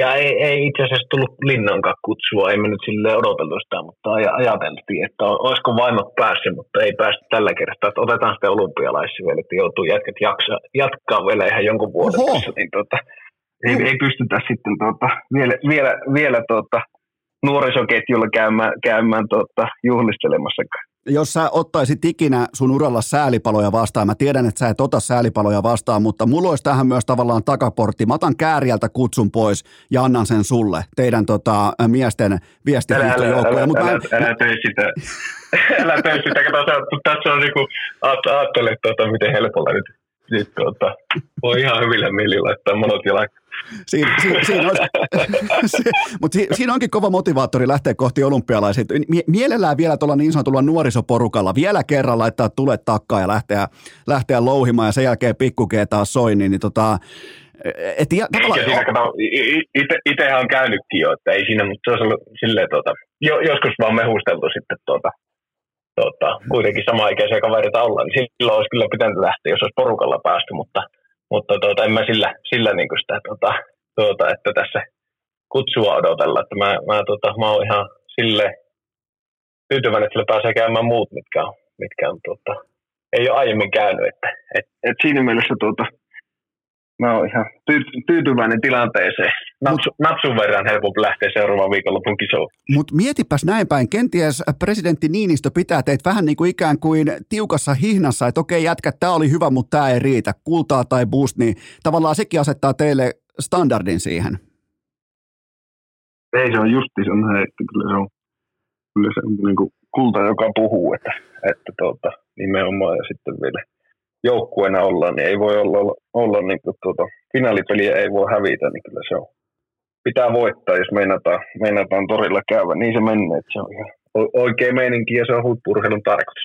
ja ei, ei itse asiassa tullut linnankaan kutsua, ei me nyt sille odoteltu sitä, mutta ajateltiin, että olisiko vaimot päässyt, mutta ei päästy tällä kertaa, että otetaan sitten olympialaisissa vielä, että joutuu jätkät jaksa, jatkaa vielä ihan jonkun vuoden tässä, niin tota, ei, ei pystytä sitten tuota, vielä, vielä, vielä tuota, nuorisoketjulla käymään, käymään tuota, juhlistelemassa. jos sä ottaisit ikinä sun uralla säälipaloja vastaan, mä tiedän, että sä et ota säälipaloja vastaan, mutta mulla olisi tähän myös tavallaan takaportti. Mä otan kääriältä kutsun pois ja annan sen sulle, teidän tota, miesten viestihiihtojoukkoja. Älä, älä, älä, älä, älä tee sitä. [LAUGHS] älä tee sitä. Kato, tässä on niinku, ajattele, tuota, miten helpolla nyt, nyt tuota, voi ihan hyvillä mieli laittaa monot jalakkaan. Siin, siin, siinä, olisi, se, mutta si, siinä onkin kova motivaattori lähteä kohti olympialaisia. Mielellään vielä tuolla niin sanotulla nuorisoporukalla vielä kerran laittaa tulet takkaan ja lähteä, lähteä louhimaan ja sen jälkeen pikkukee taas soi, niin, niin tota, et ja, tavallaan... siinä, kato, ite, itehän on käynytkin jo, että ei siinä, mutta se olisi ollut silleen, tuota, jo, joskus vaan mehusteltu sitten tuota, tuota, kuitenkin sama-ikäisiä kavereita olla, niin silloin olisi kyllä pitänyt lähteä, jos olisi porukalla päästy, mutta mutta tuota, en mä sillä, sillä niin kuin sitä, tuota, tuota, että tässä kutsua odotella. Että mä, mä, tuota, mä oon ihan sille tyytyväinen, että sillä pääsee käymään muut, mitkä on, mitkä on tuota, ei ole aiemmin käynyt. Että, et, et siinä mielessä tuota, mä oon ihan tyy- tyytyväinen tilanteeseen. Napsu, napsun verran helpompi lähteä seuraavan viikonlopun kisoon. Mutta mietipäs näin päin, kenties presidentti Niinistö pitää teitä vähän niin kuin ikään kuin tiukassa hihnassa, että okei jätkä, tämä oli hyvä, mutta tämä ei riitä, kultaa tai boost, niin tavallaan sekin asettaa teille standardin siihen. Ei se on justi se on että kyllä se on, kyllä se on niin kuin kulta, joka puhuu, että, että tuota, nimenomaan ja sitten vielä – joukkueena ollaan, niin ei voi olla, olla niin kuin tuota, finaalipeliä ei voi hävitä, niin kyllä se on. Pitää voittaa, jos meinataan, meinataan torilla käydä. Niin se menee, että se on ihan oikein meininki ja se on huippurheilun tarkoitus.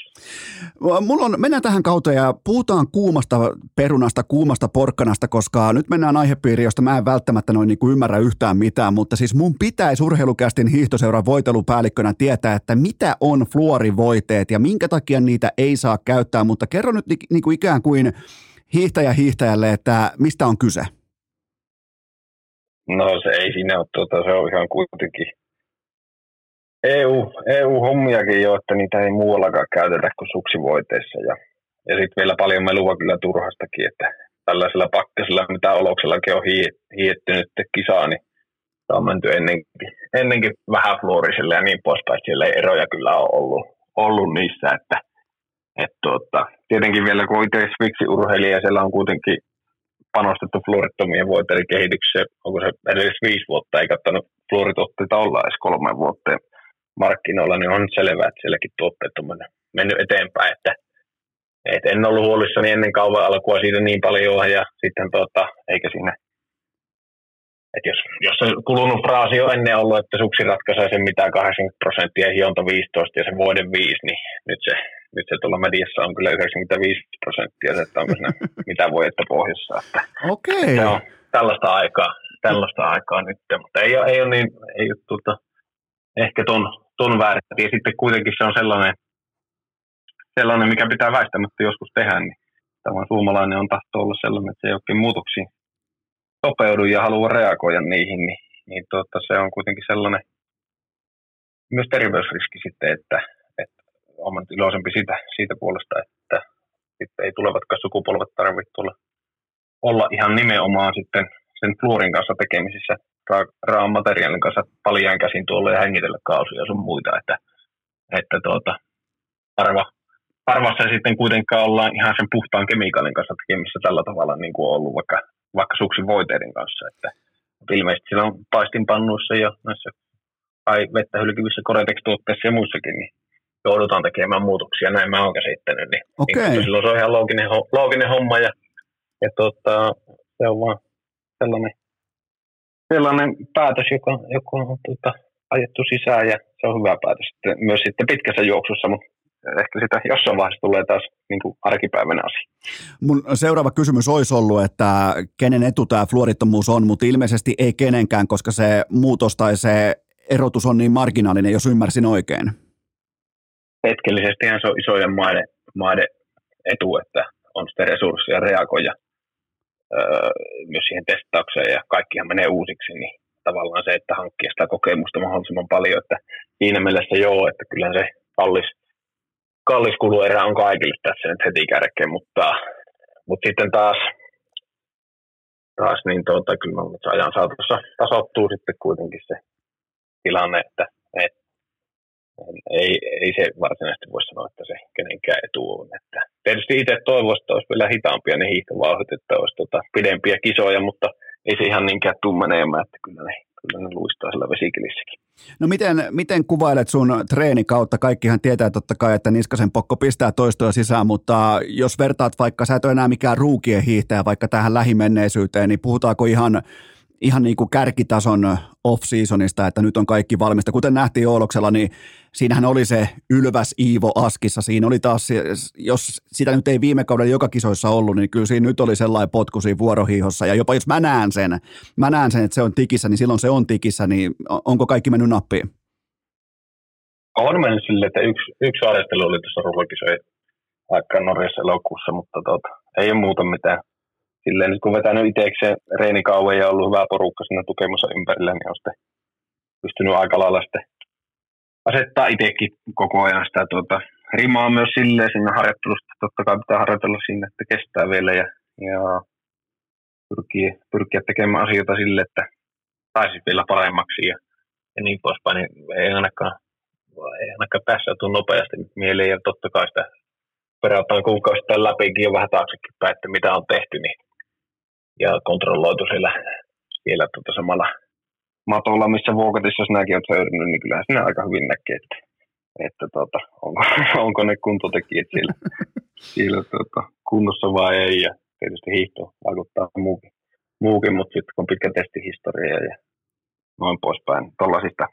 Mulla on, mennään tähän kauteen ja puhutaan kuumasta perunasta, kuumasta porkkanasta, koska nyt mennään aihepiiriin, josta mä en välttämättä noin niin kuin ymmärrä yhtään mitään, mutta siis mun pitäisi urheilukästin hiihtoseuran voitelupäällikkönä tietää, että mitä on fluorivoiteet ja minkä takia niitä ei saa käyttää, mutta kerro nyt niin kuin ikään kuin hiihtäjä hiihtäjälle, että mistä on kyse? No se ei siinä ole, tuota, se on ihan kuitenkin EU, EU-hommiakin jo, että niitä ei muuallakaan käytetä kuin suksivoiteissa. Ja, ja sitten vielä paljon melua kyllä turhastakin, että tällaisella pakkasella, mitä oloksellakin on hietty nyt kisaa, niin se on menty ennenkin, ennenkin vähän fluoriselle ja niin poispäin. Siellä ei eroja kyllä ole ollut, ollut niissä, että et tuota, tietenkin vielä kun itse Swixi-urheilija, siellä on kuitenkin panostettu fluorittomien voiteiden kehitykseen, onko se edes viisi vuotta, ei kattanut fluoritotteita olla edes kolme vuotta markkinoilla, niin on selvää, että sielläkin tuotteet on mennyt eteenpäin. Että, et en ollut huolissani ennen kauan alkua siitä niin paljon ja sitten tuota, eikä siinä että jos, jos se kulunut fraasi on ennen ollut, että suksi ratkaisee sen mitään 80 prosenttia hionta 15 ja se vuoden 5, niin nyt se, nyt se tuolla mediassa on kyllä 95 prosenttia, se, että onko siinä mitä voi että pohjassa. Että, okay. että on tällaista aikaa, tällaista aikaa nyt, mutta ei ole, ei ole niin, ei ole tuota, ehkä ton, ton väärin. Ja sitten kuitenkin se on sellainen, sellainen, mikä pitää väistämättä joskus tehdä, niin tämä suomalainen on tahto olla sellainen, että se ei oikein muutoksiin sopeudu ja haluaa reagoida niihin, niin, niin tuota, se on kuitenkin sellainen myös terveysriski sitten, että, että olen iloisempi siitä, siitä puolesta, että sitten ei tulevatkaan sukupolvet tarvitse olla ihan nimenomaan sitten sen fluorin kanssa tekemisissä ra- raan materiaalin kanssa paljaan käsin tuolla ja hengitellä kausia sun muita, että, että tuota, harva, harvassa ei sitten kuitenkaan ollaan ihan sen puhtaan kemikaalin kanssa tekemissä tällä tavalla niin kuin on ollut vaikka, vaikka suksin voiteiden kanssa, että ilmeisesti siellä on paistinpannuissa ja näissä tai vettä hylkivissä Koretex-tuotteissa ja muissakin, niin joudutaan tekemään muutoksia, näin mä oon käsittänyt. Niin, okay. niin silloin se on ihan looginen, looginen homma ja, ja tuota, se on vaan sellainen sellainen päätös, joka, joka on tuota, ajettu sisään ja se on hyvä päätös sitten, myös sitten pitkässä juoksussa, mutta ehkä sitä jossain vaiheessa tulee taas niin kuin arkipäivänä asia. Mun seuraava kysymys olisi ollut, että kenen etu tämä fluorittomuus on, mutta ilmeisesti ei kenenkään, koska se muutos tai se erotus on niin marginaalinen, jos ymmärsin oikein. Hetkellisesti se on isojen maiden, maiden etu, että on sitten resursseja reagoida myös siihen testaukseen ja kaikkihan menee uusiksi, niin tavallaan se, että hankkii sitä kokemusta mahdollisimman paljon, että siinä mielessä joo, että kyllä se kallis, kallis kuluerä on kaikille tässä nyt heti kärkeen, mutta, mutta sitten taas, taas niin tuota, kyllä se ajan saatossa tasoittuu sitten kuitenkin se tilanne, että, että ei, ei se varsinaisesti voi sanoa, että se kenenkään etu on. Että tietysti itse toivoisin, että olisi vielä hitaampia ne hiihtovauhdit, että olisi tota pidempiä kisoja, mutta ei se ihan niinkään tuu menemään, että kyllä ne, kyllä ne luistaa siellä vesikilissäkin. No miten, miten kuvailet sun treenikautta? Kaikkihan tietää totta kai, että Niskasen pokko pistää toistoja sisään, mutta jos vertaat vaikka, sä et ole enää mikään ruukien hiihtäjä vaikka tähän lähimenneisyyteen, niin puhutaanko ihan ihan niin kuin kärkitason off-seasonista, että nyt on kaikki valmista. Kuten nähtiin Ooloksella, niin siinähän oli se Ylväs Iivo Askissa. Siinä oli taas, jos sitä nyt ei viime kaudella joka kisoissa ollut, niin kyllä siinä nyt oli sellainen potku siinä vuorohiihossa. Ja jopa jos mä näen sen, mä näen sen, että se on tikissä, niin silloin se on tikissä, niin onko kaikki mennyt nappiin? On mennyt sille, että yksi, yksi harjoittelu oli tuossa rullakisojen aikaan Norjassa elokuussa, mutta tuota, ei ole muuta mitään silleen nyt kun vetänyt itsekseen reenikauan ja ollut hyvä porukka siinä tukemassa ympärillä, niin on sitten pystynyt aika lailla sitten asettaa itsekin koko ajan sitä tuota, rimaa myös silleen siinä harjoittelusta. Totta kai pitää harjoitella sinne, että kestää vielä ja, ja pyrkiä, pyrkiä tekemään asioita sille, että pääsisi vielä paremmaksi ja, ja niin poispäin. Niin ei ainakaan, ei ainakaan tässä tule nopeasti mieleen ja totta kai sitä perataan kuukausittain läpikin jo vähän taaksekin päin, että mitä on tehty, niin ja kontrolloitu siellä, siellä tuota samalla matolla, missä Vuokatissa sinäkin olet höyrynyt, niin kyllähän sinä aika hyvin näkee, että, että tuota, onko, [LAUGHS] onko, ne kuntotekijät siellä, [LAUGHS] siellä tuota, kunnossa vai ei. Ja tietysti hiihto vaikuttaa muukin, muukin mutta sitten kun on pitkä testihistoria ja noin poispäin tuollaisista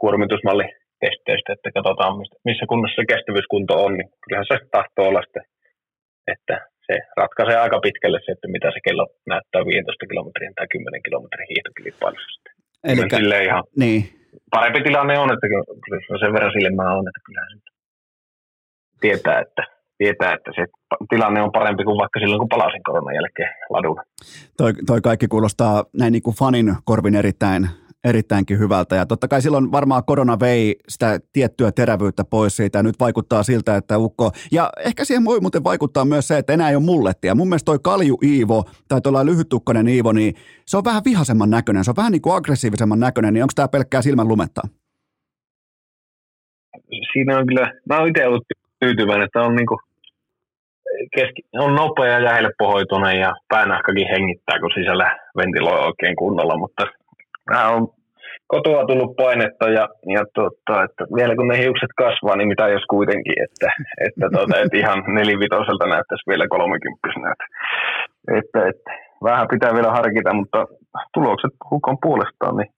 kuormitusmallitesteistä, että katsotaan missä kunnossa se kestävyyskunto on, niin kyllähän se tahtoo olla sitten, että se ratkaisee aika pitkälle se, että mitä se kello näyttää 15 kilometrin tai 10 kilometrin hiihtokilpailusta. Eli Sille ihan niin. parempi tilanne on, että kyllä sen verran silmää on, että kyllä se tietää, että tietää, että se tilanne on parempi kuin vaikka silloin, kun palasin koronan jälkeen ladulla. Toi, toi kaikki kuulostaa näin niin kuin fanin korvin erittäin erittäinkin hyvältä. Ja totta kai silloin varmaan korona vei sitä tiettyä terävyyttä pois siitä. Ja nyt vaikuttaa siltä, että Ukko... Ja ehkä siihen voi muuten vaikuttaa myös se, että enää ei ole mullettia. Mun mielestä toi Kalju Iivo tai tuolla lyhyttukkainen Iivo, niin se on vähän vihasemman näköinen. Se on vähän niin kuin aggressiivisemman näköinen. Niin onko tämä pelkkää silmän lumetta? Siinä on kyllä... Mä oon itse ollut tyytyväinen, että on niin kuin keski, on nopea ja helppohoitoinen ja päänahkakin hengittää, kun sisällä ventiloi oikein kunnolla, mutta Mä on kotoa tullut painetta ja, ja tota, että vielä kun ne hiukset kasvaa, niin mitä jos kuitenkin, että, että, tota, että ihan [LAUGHS] nelivitoselta näyttäisi vielä kolmekymppisenä. Että, että, että, vähän pitää vielä harkita, mutta tulokset hukon puolestaan, niin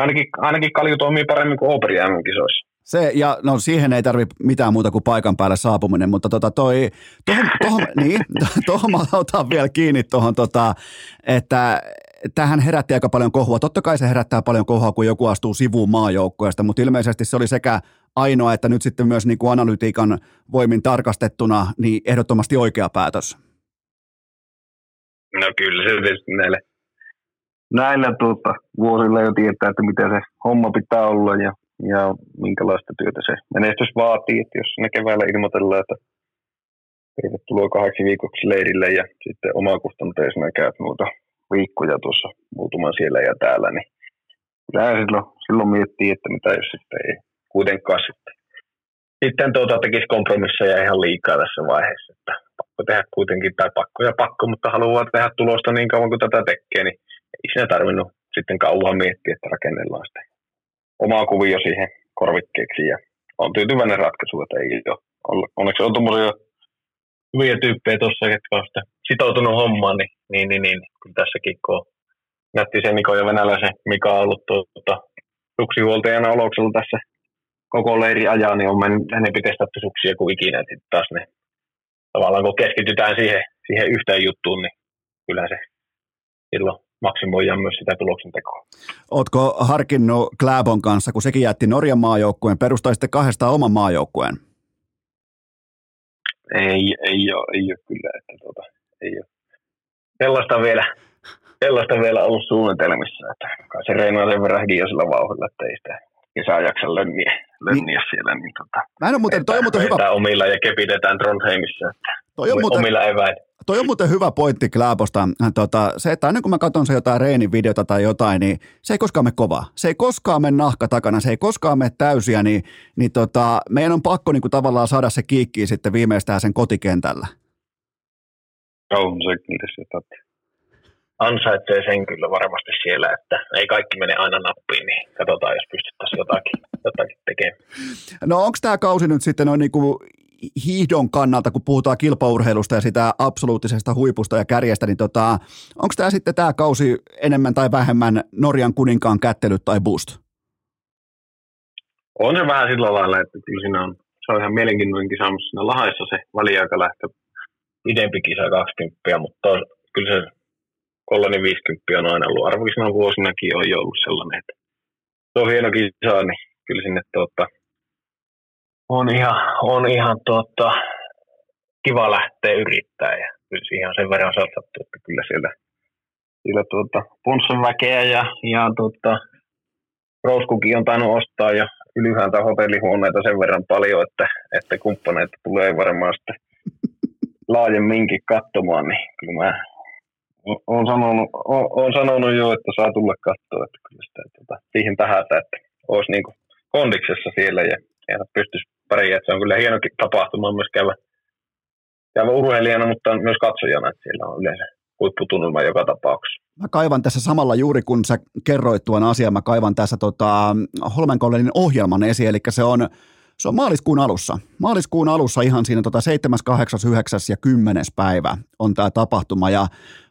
ainakin, ainakin kalju toimii paremmin kuin Operi kisoissa se, ja no siihen ei tarvi mitään muuta kuin paikan päälle saapuminen, mutta tota toi, tohon, tohon, [LAUGHS] niin, tohon mä otan vielä kiinni tuohon, tota, että tähän herätti aika paljon kohua. Totta kai se herättää paljon kohua, kun joku astuu sivuun maajoukkueesta, mutta ilmeisesti se oli sekä ainoa, että nyt sitten myös niin kuin analytiikan voimin tarkastettuna, niin ehdottomasti oikea päätös. No kyllä se tietysti näille, näillä tuota, vuosilla jo tietää, että mitä se homma pitää olla ja, ja minkälaista työtä se menestys vaatii. Että jos ne keväällä ilmoitellaan, että tervetuloa kahdeksi viikoksi leirille ja sitten omakustanteisena käyt muuta viikkoja tuossa muutaman siellä ja täällä, niin kyllähän silloin, silloin miettii, että mitä jos sitten ei kuitenkaan sitten. Sitten tuota tekisi kompromisseja ihan liikaa tässä vaiheessa, että pakko tehdä kuitenkin, tai pakko ja pakko, mutta haluaa tehdä tulosta niin kauan kuin tätä tekee, niin ei siinä tarvinnut sitten kauan miettiä, että rakennellaan sitten omaa kuvio siihen korvikkeeksi ja on tyytyväinen ratkaisu, että ei ole. Onneksi on tuommoisia hyviä tyyppejä tuossa, jotka on sitoutunut hommaan, niin, niin, niin, niin kyllä tässäkin kun nätti se Niko ja venäläisen Mika on ollut tuota, suksihuoltajana oloksella tässä koko leiri ajaa, niin on mennyt enempi testattu suksia kuin ikinä. Sitten taas ne, tavallaan kun keskitytään siihen, siihen yhteen juttuun, niin kyllä se silloin maksimoidaan myös sitä tuloksentekoa. Oletko harkinnut Kläbon kanssa, kun sekin jätti Norjan maajoukkueen, perustaisitte kahdesta oman maajoukkueen? Ei, ei ole, ei ole kyllä, että tuota, ei ole. Sellaista vielä, sellaista vielä ollut suunnitelmissa, että kai se reinaa sen verran sillä vauhdilla, että ei sitä kesää jaksa lönniä, lönniä niin. siellä. Niin tota, Mä en ole muuten, toi on muuten hyvä. omilla ja kepitetään Trondheimissa, että toi on muuten, omilla eväin. toi on muuten hyvä pointti Kläbosta. Tota, se, että aina kun mä katson se jotain Reinin videota tai jotain, niin se ei koskaan me kovaa. Se ei koskaan me nahka takana, se ei koskaan me täysiä, niin, niin tota, meidän on pakko niin kuin tavallaan saada se kiikki sitten viimeistään sen kotikentällä. On se kyllä se totta. Ansaitsee sen kyllä varmasti siellä, että ei kaikki mene aina nappiin, niin katsotaan, jos pystyttäisiin jotakin, jotakin tekemään. No onko tämä kausi nyt sitten noin niinku hiihdon kannalta, kun puhutaan kilpaurheilusta ja sitä absoluuttisesta huipusta ja kärjestä, niin tota, onko tämä sitten tämä kausi enemmän tai vähemmän Norjan kuninkaan kättelyt tai boost? On se vähän sillä lailla, että kyllä siinä on, se on ihan mielenkiintoinen kisa, mutta siinä Lahaissa se väliaikalähtö pidempi kisa 20, mutta kyllä se kollani 50 on aina ollut. Arvokisena vuosinakin on jo ollut sellainen, että se on hieno kisa, niin kyllä sinne tuota, on ihan, on ihan tuota, kiva lähteä yrittää ja kyllä siihen on sen verran satsattu, että kyllä siellä, siellä tuota, punssan väkeä ja, ja tuota, Rouskukin on tainnut ostaa jo ylhäältä hotellihuoneita sen verran paljon, että, että kumppaneita tulee varmaan sitten laajemminkin katsomaan, niin kyllä mä olen sanonut, olen sanonut jo, että saa tulla katsoa, että kyllä sitä tuota, siihen tähätä, että olisi niin kuin kondiksessa siellä ja, ja pystyisi pärjää. Se on kyllä hieno tapahtuma myös käydä, käydä urheilijana, mutta myös katsojana, että siellä on yleensä huipputunnelma joka tapauksessa. Mä kaivan tässä samalla juuri kun sä kerroit tuon asian, mä kaivan tässä tota, Holmenkollenin ohjelman esiin, eli se on se on maaliskuun alussa. Maaliskuun alussa ihan siinä tota 7., 8., 9. ja 10. päivä on tämä tapahtuma ja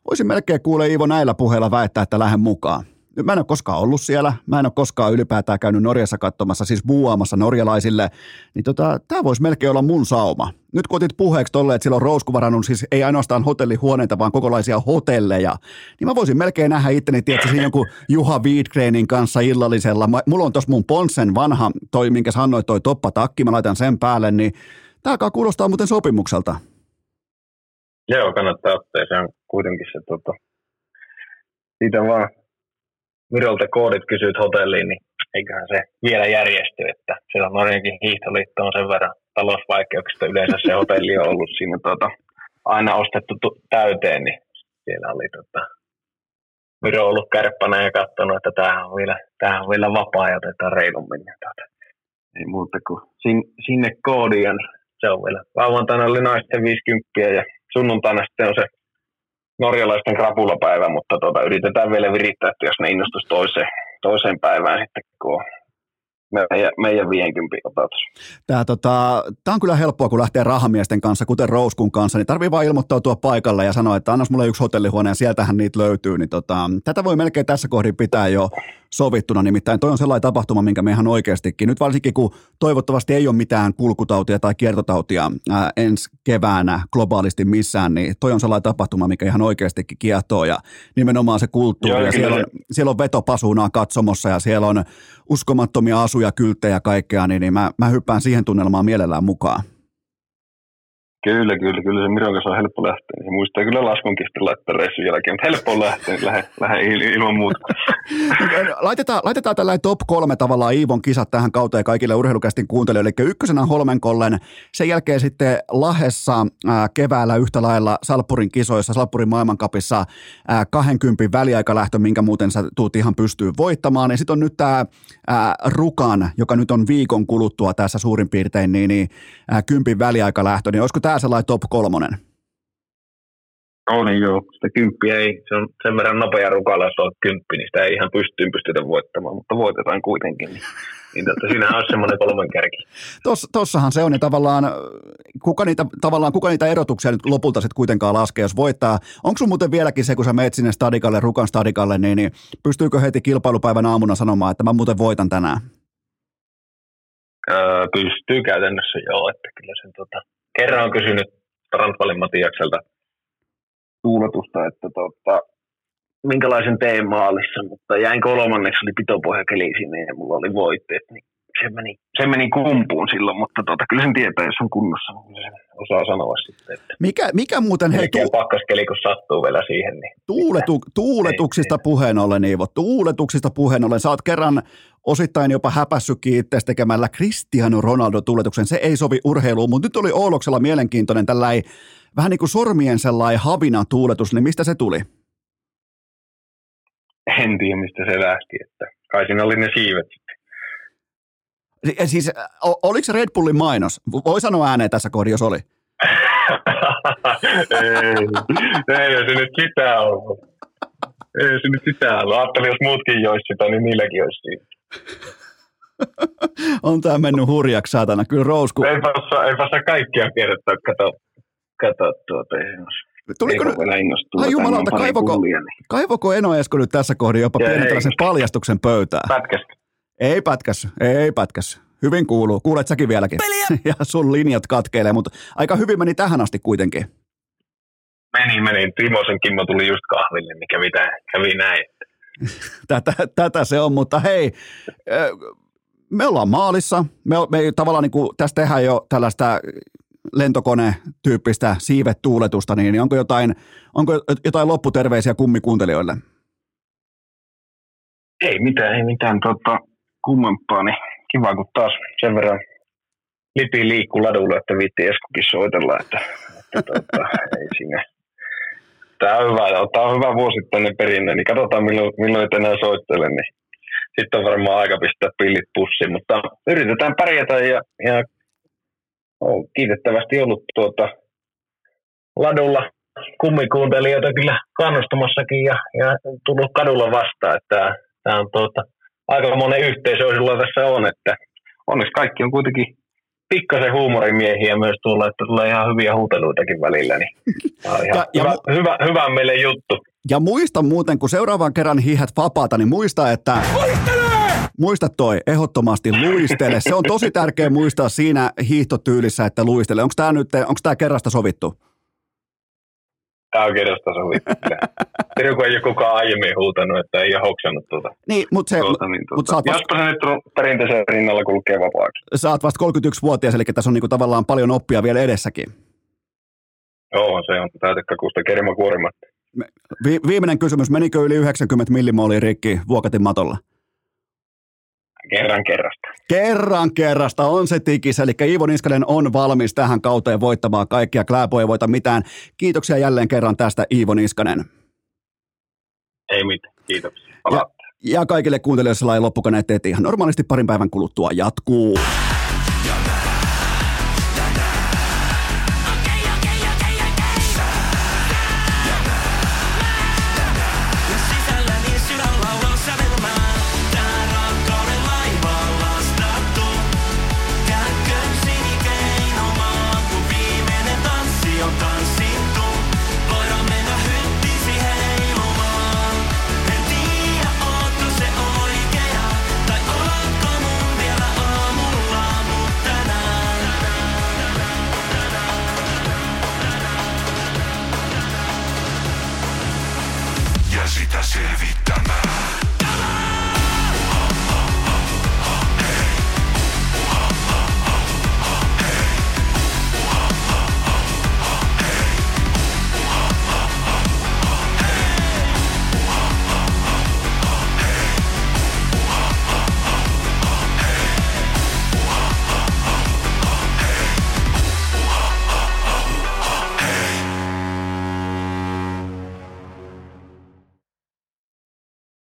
voisin melkein kuule Iivo näillä puheilla väittää, että lähden mukaan. Mä en ole koskaan ollut siellä, mä en ole koskaan ylipäätään käynyt Norjassa katsomassa, siis buuaamassa norjalaisille, niin tota, tämä voisi melkein olla mun sauma. Nyt kun otit puheeksi tolle, että siellä on Rousku varannut siis ei ainoastaan hotellihuoneita, vaan kokonaisia hotelleja, niin mä voisin melkein nähdä itteni, tietysti siinä jonkun Juha Wiedgrenin kanssa illallisella. Mulla on tuossa mun Ponsen vanha, toi minkä sanoit, toi toppatakki, mä laitan sen päälle, niin tämä kuulostaa muuten sopimukselta. Joo, kannattaa ottaa. Se on kuitenkin se, tota, siitä vaan Virolta koodit kysyt hotelliin, niin eiköhän se vielä järjesty, että siellä Norjankin hiihtoliitto on sen verran talousvaikeuksista yleensä se hotelli on ollut siinä tuota, aina ostettu täyteen, niin siellä oli tota, Viro ollut kärppänä ja katsonut, että tämähän on vielä, tämähän on vielä vapaa ja otetaan reilummin. Niin tuota, ei muuta kuin sin, sinne koodien. Se on vielä. Lauantaina oli naisten 50 ja sunnuntaina sitten on se norjalaisten krapulapäivä, mutta tota, yritetään vielä virittää, että jos ne innostuisi toiseen, toiseen päivään sitten, kun on meidän, meidän 50 opetus. Tämä, tota, tämä on kyllä helppoa, kun lähtee rahamiesten kanssa, kuten Rouskun kanssa, niin tarvii vain ilmoittautua paikalle ja sanoa, että annas mulle yksi hotellihuone ja sieltähän niitä löytyy. Niin tota, tätä voi melkein tässä kohdin pitää jo sovittuna, nimittäin toi on sellainen tapahtuma, minkä me ihan oikeastikin, nyt varsinkin kun toivottavasti ei ole mitään kulkutautia tai kiertotautia ää, ensi keväänä globaalisti missään, niin toi on sellainen tapahtuma, mikä ihan oikeastikin kiehtoo ja nimenomaan se kulttuuri Joo, ja siellä on, siellä on vetopasuunaa katsomossa ja siellä on uskomattomia asuja, kylttejä ja kaikkea, niin, niin mä, mä hyppään siihen tunnelmaan mielellään mukaan. Kyllä, kyllä, kyllä se Miron kanssa on helppo lähteä. Se muistaa kyllä laskunkin sitten laittaa reissun jälkeen, mutta helppo lähteä, niin lähde, lähde ilman muuta. [LAUGHS] laitetaan, laitetaan tällainen top kolme tavallaan Iivon kisat tähän kauteen kaikille urheilukästin kuuntelijoille. Eli ykkösenä Holmenkollen, sen jälkeen sitten Lahessa ää, keväällä yhtä lailla Salppurin kisoissa, Salppurin maailmankapissa ää, 20 väliaikalähtö, minkä muuten sä tuut ihan pystyy voittamaan. Ja sitten on nyt tämä Rukan, joka nyt on viikon kuluttua tässä suurin piirtein, niin, niin ää, kympin väliaikalähtö, niin olisiko tämä sellainen top kolmonen? On niin joo, sitä kymppiä ei, se on sen verran nopea rukalla, jos on kymppi, niin sitä ei ihan pystyyn pystytä voittamaan, mutta voitetaan kuitenkin. Niin, niin totta, siinähän on semmoinen kolmen kärki. Tos, tossahan se on, ja tavallaan kuka niitä, tavallaan, kuka niitä erotuksia nyt lopulta sitten kuitenkaan laskee, jos voittaa. Onko sun muuten vieläkin se, kun sä meet sinne stadikalle, rukan stadikalle, niin, niin pystyykö heti kilpailupäivän aamuna sanomaan, että mä muuten voitan tänään? Öö, pystyy käytännössä joo, että kyllä sen tota, kerran on kysynyt Transvalin Matiakselta tuuletusta, että tota, minkälaisen teen maalissa, mutta jäin kolmanneksi, oli pitopohjakeli sinne ja mulla oli voitteet, niin se meni, se meni kumpuun silloin, mutta tota, kyllä sen tietää, jos on kunnossa, niin sen osaa sanoa sitten. Että mikä, mikä muuten, hei, tu- pakkaskeli, kun sattuu vielä siihen. Niin tuuletu, tuuletuksista puheen ollen, Iivo, tuuletuksista puheen ollen, sä oot kerran osittain jopa häpässytkin itse tekemällä Cristiano Ronaldo tuuletuksen. Se ei sovi urheiluun, mutta nyt oli Ooloksella mielenkiintoinen tällainen vähän niin kuin sormien sellainen havina tuuletus, niin mistä se tuli? En tiedä, mistä se lähti, että kai siinä oli ne siivet. Siis oliko se Red Bullin mainos? Voi sanoa ääneen tässä kohdassa, jos oli. ei, ei se nyt sitä ollut. Ei se nyt sitä ollut. Ajattelin, jos muutkin joisi sitä, niin niilläkin olisi siitä. on tämä mennyt hurjaksi, saatana. Kyllä Rousku... Ei saa, ei saa kaikkia kertoa. Kato, kato tuota, Tuliko nyt, ai jumalauta, kaivoko, niin. kaivoko Eno Esko nyt tässä kohdin jopa pienen tällaisen paljastuksen pöytään? Pätkästä. Ei pätkässä, ei pätkässä. Hyvin kuuluu. Kuulet säkin vieläkin. Peliä. [LAUGHS] Ja sun linjat katkeilee, mutta aika hyvin meni tähän asti kuitenkin. Meni, meni. Timosen Kimmo tuli just kahville, niin kävi, tämän, kävi näin. [LAUGHS] tätä, tätä se on, mutta hei, me ollaan maalissa. Me, me tavallaan niin kuin, tässä tehdään jo tällaista lentokone-tyyppistä siivetuuletusta, niin onko jotain, onko jotain lopputerveisiä kummikuuntelijoille? Ei mitään, ei mitään tota, kummempaa, niin kiva kun taas sen verran lipi liikkuu ladulla, että viitti Eskokin soitella, että, että tota, [LAUGHS] ei siinä. Tämä on hyvä, tämä on hyvä vuosittainen perinne, niin katsotaan milloin, milloin enää soittelen, niin sitten on varmaan aika pistää pillit pussiin, mutta yritetään pärjätä ja, ja on kiitettävästi ollut tuota ladulla kummikuuntelijoita kyllä kannustamassakin ja, ja tullut kadulla vastaan, että tämä on tuota, aika monen yhteisö, jolla tässä on, että onneksi kaikki on kuitenkin pikkasen huumorimiehiä myös tuolla, että tulee ihan hyviä huuteluitakin välillä, niin [LAUGHS] ihan ja, hyvä, ja, hyvä, hyvä meille juttu. Ja muista muuten, kun seuraavan kerran hiihet vapaata, niin muista, että... Muista toi, ehdottomasti luistele. Se on tosi tärkeä muistaa siinä hiihtotyylissä, että luistele. Onko tämä nyt, onko tämä kerrasta sovittu? Tämä on kerrasta sovittu. Tiedä, kun ei ole kukaan aiemmin huutanut, että ei ole hoksannut tuota. Niin, mutta se... Tuota, niin, tuota. Mut sä vasta, Jospa se nyt perinteisen rinnalla kulkee vapaaksi. Oot vasta 31-vuotias, eli tässä on niinku tavallaan paljon oppia vielä edessäkin. Joo, se on täytekakuusta kerma kuorimatta. Vi- viimeinen kysymys, menikö yli 90 millimoolia rikki Vuokatin matolla? Kerran kerrasta. Kerran kerrasta on se tikis, eli Iivo Niskanen on valmis tähän kauteen voittamaan kaikkia. Kläbo ei voita mitään. Kiitoksia jälleen kerran tästä Iivo Niskanen. Ei mitään, kiitoksia. Ja, ja kaikille kuuntelijoille sellainen loppukaneet, että ihan normaalisti parin päivän kuluttua jatkuu.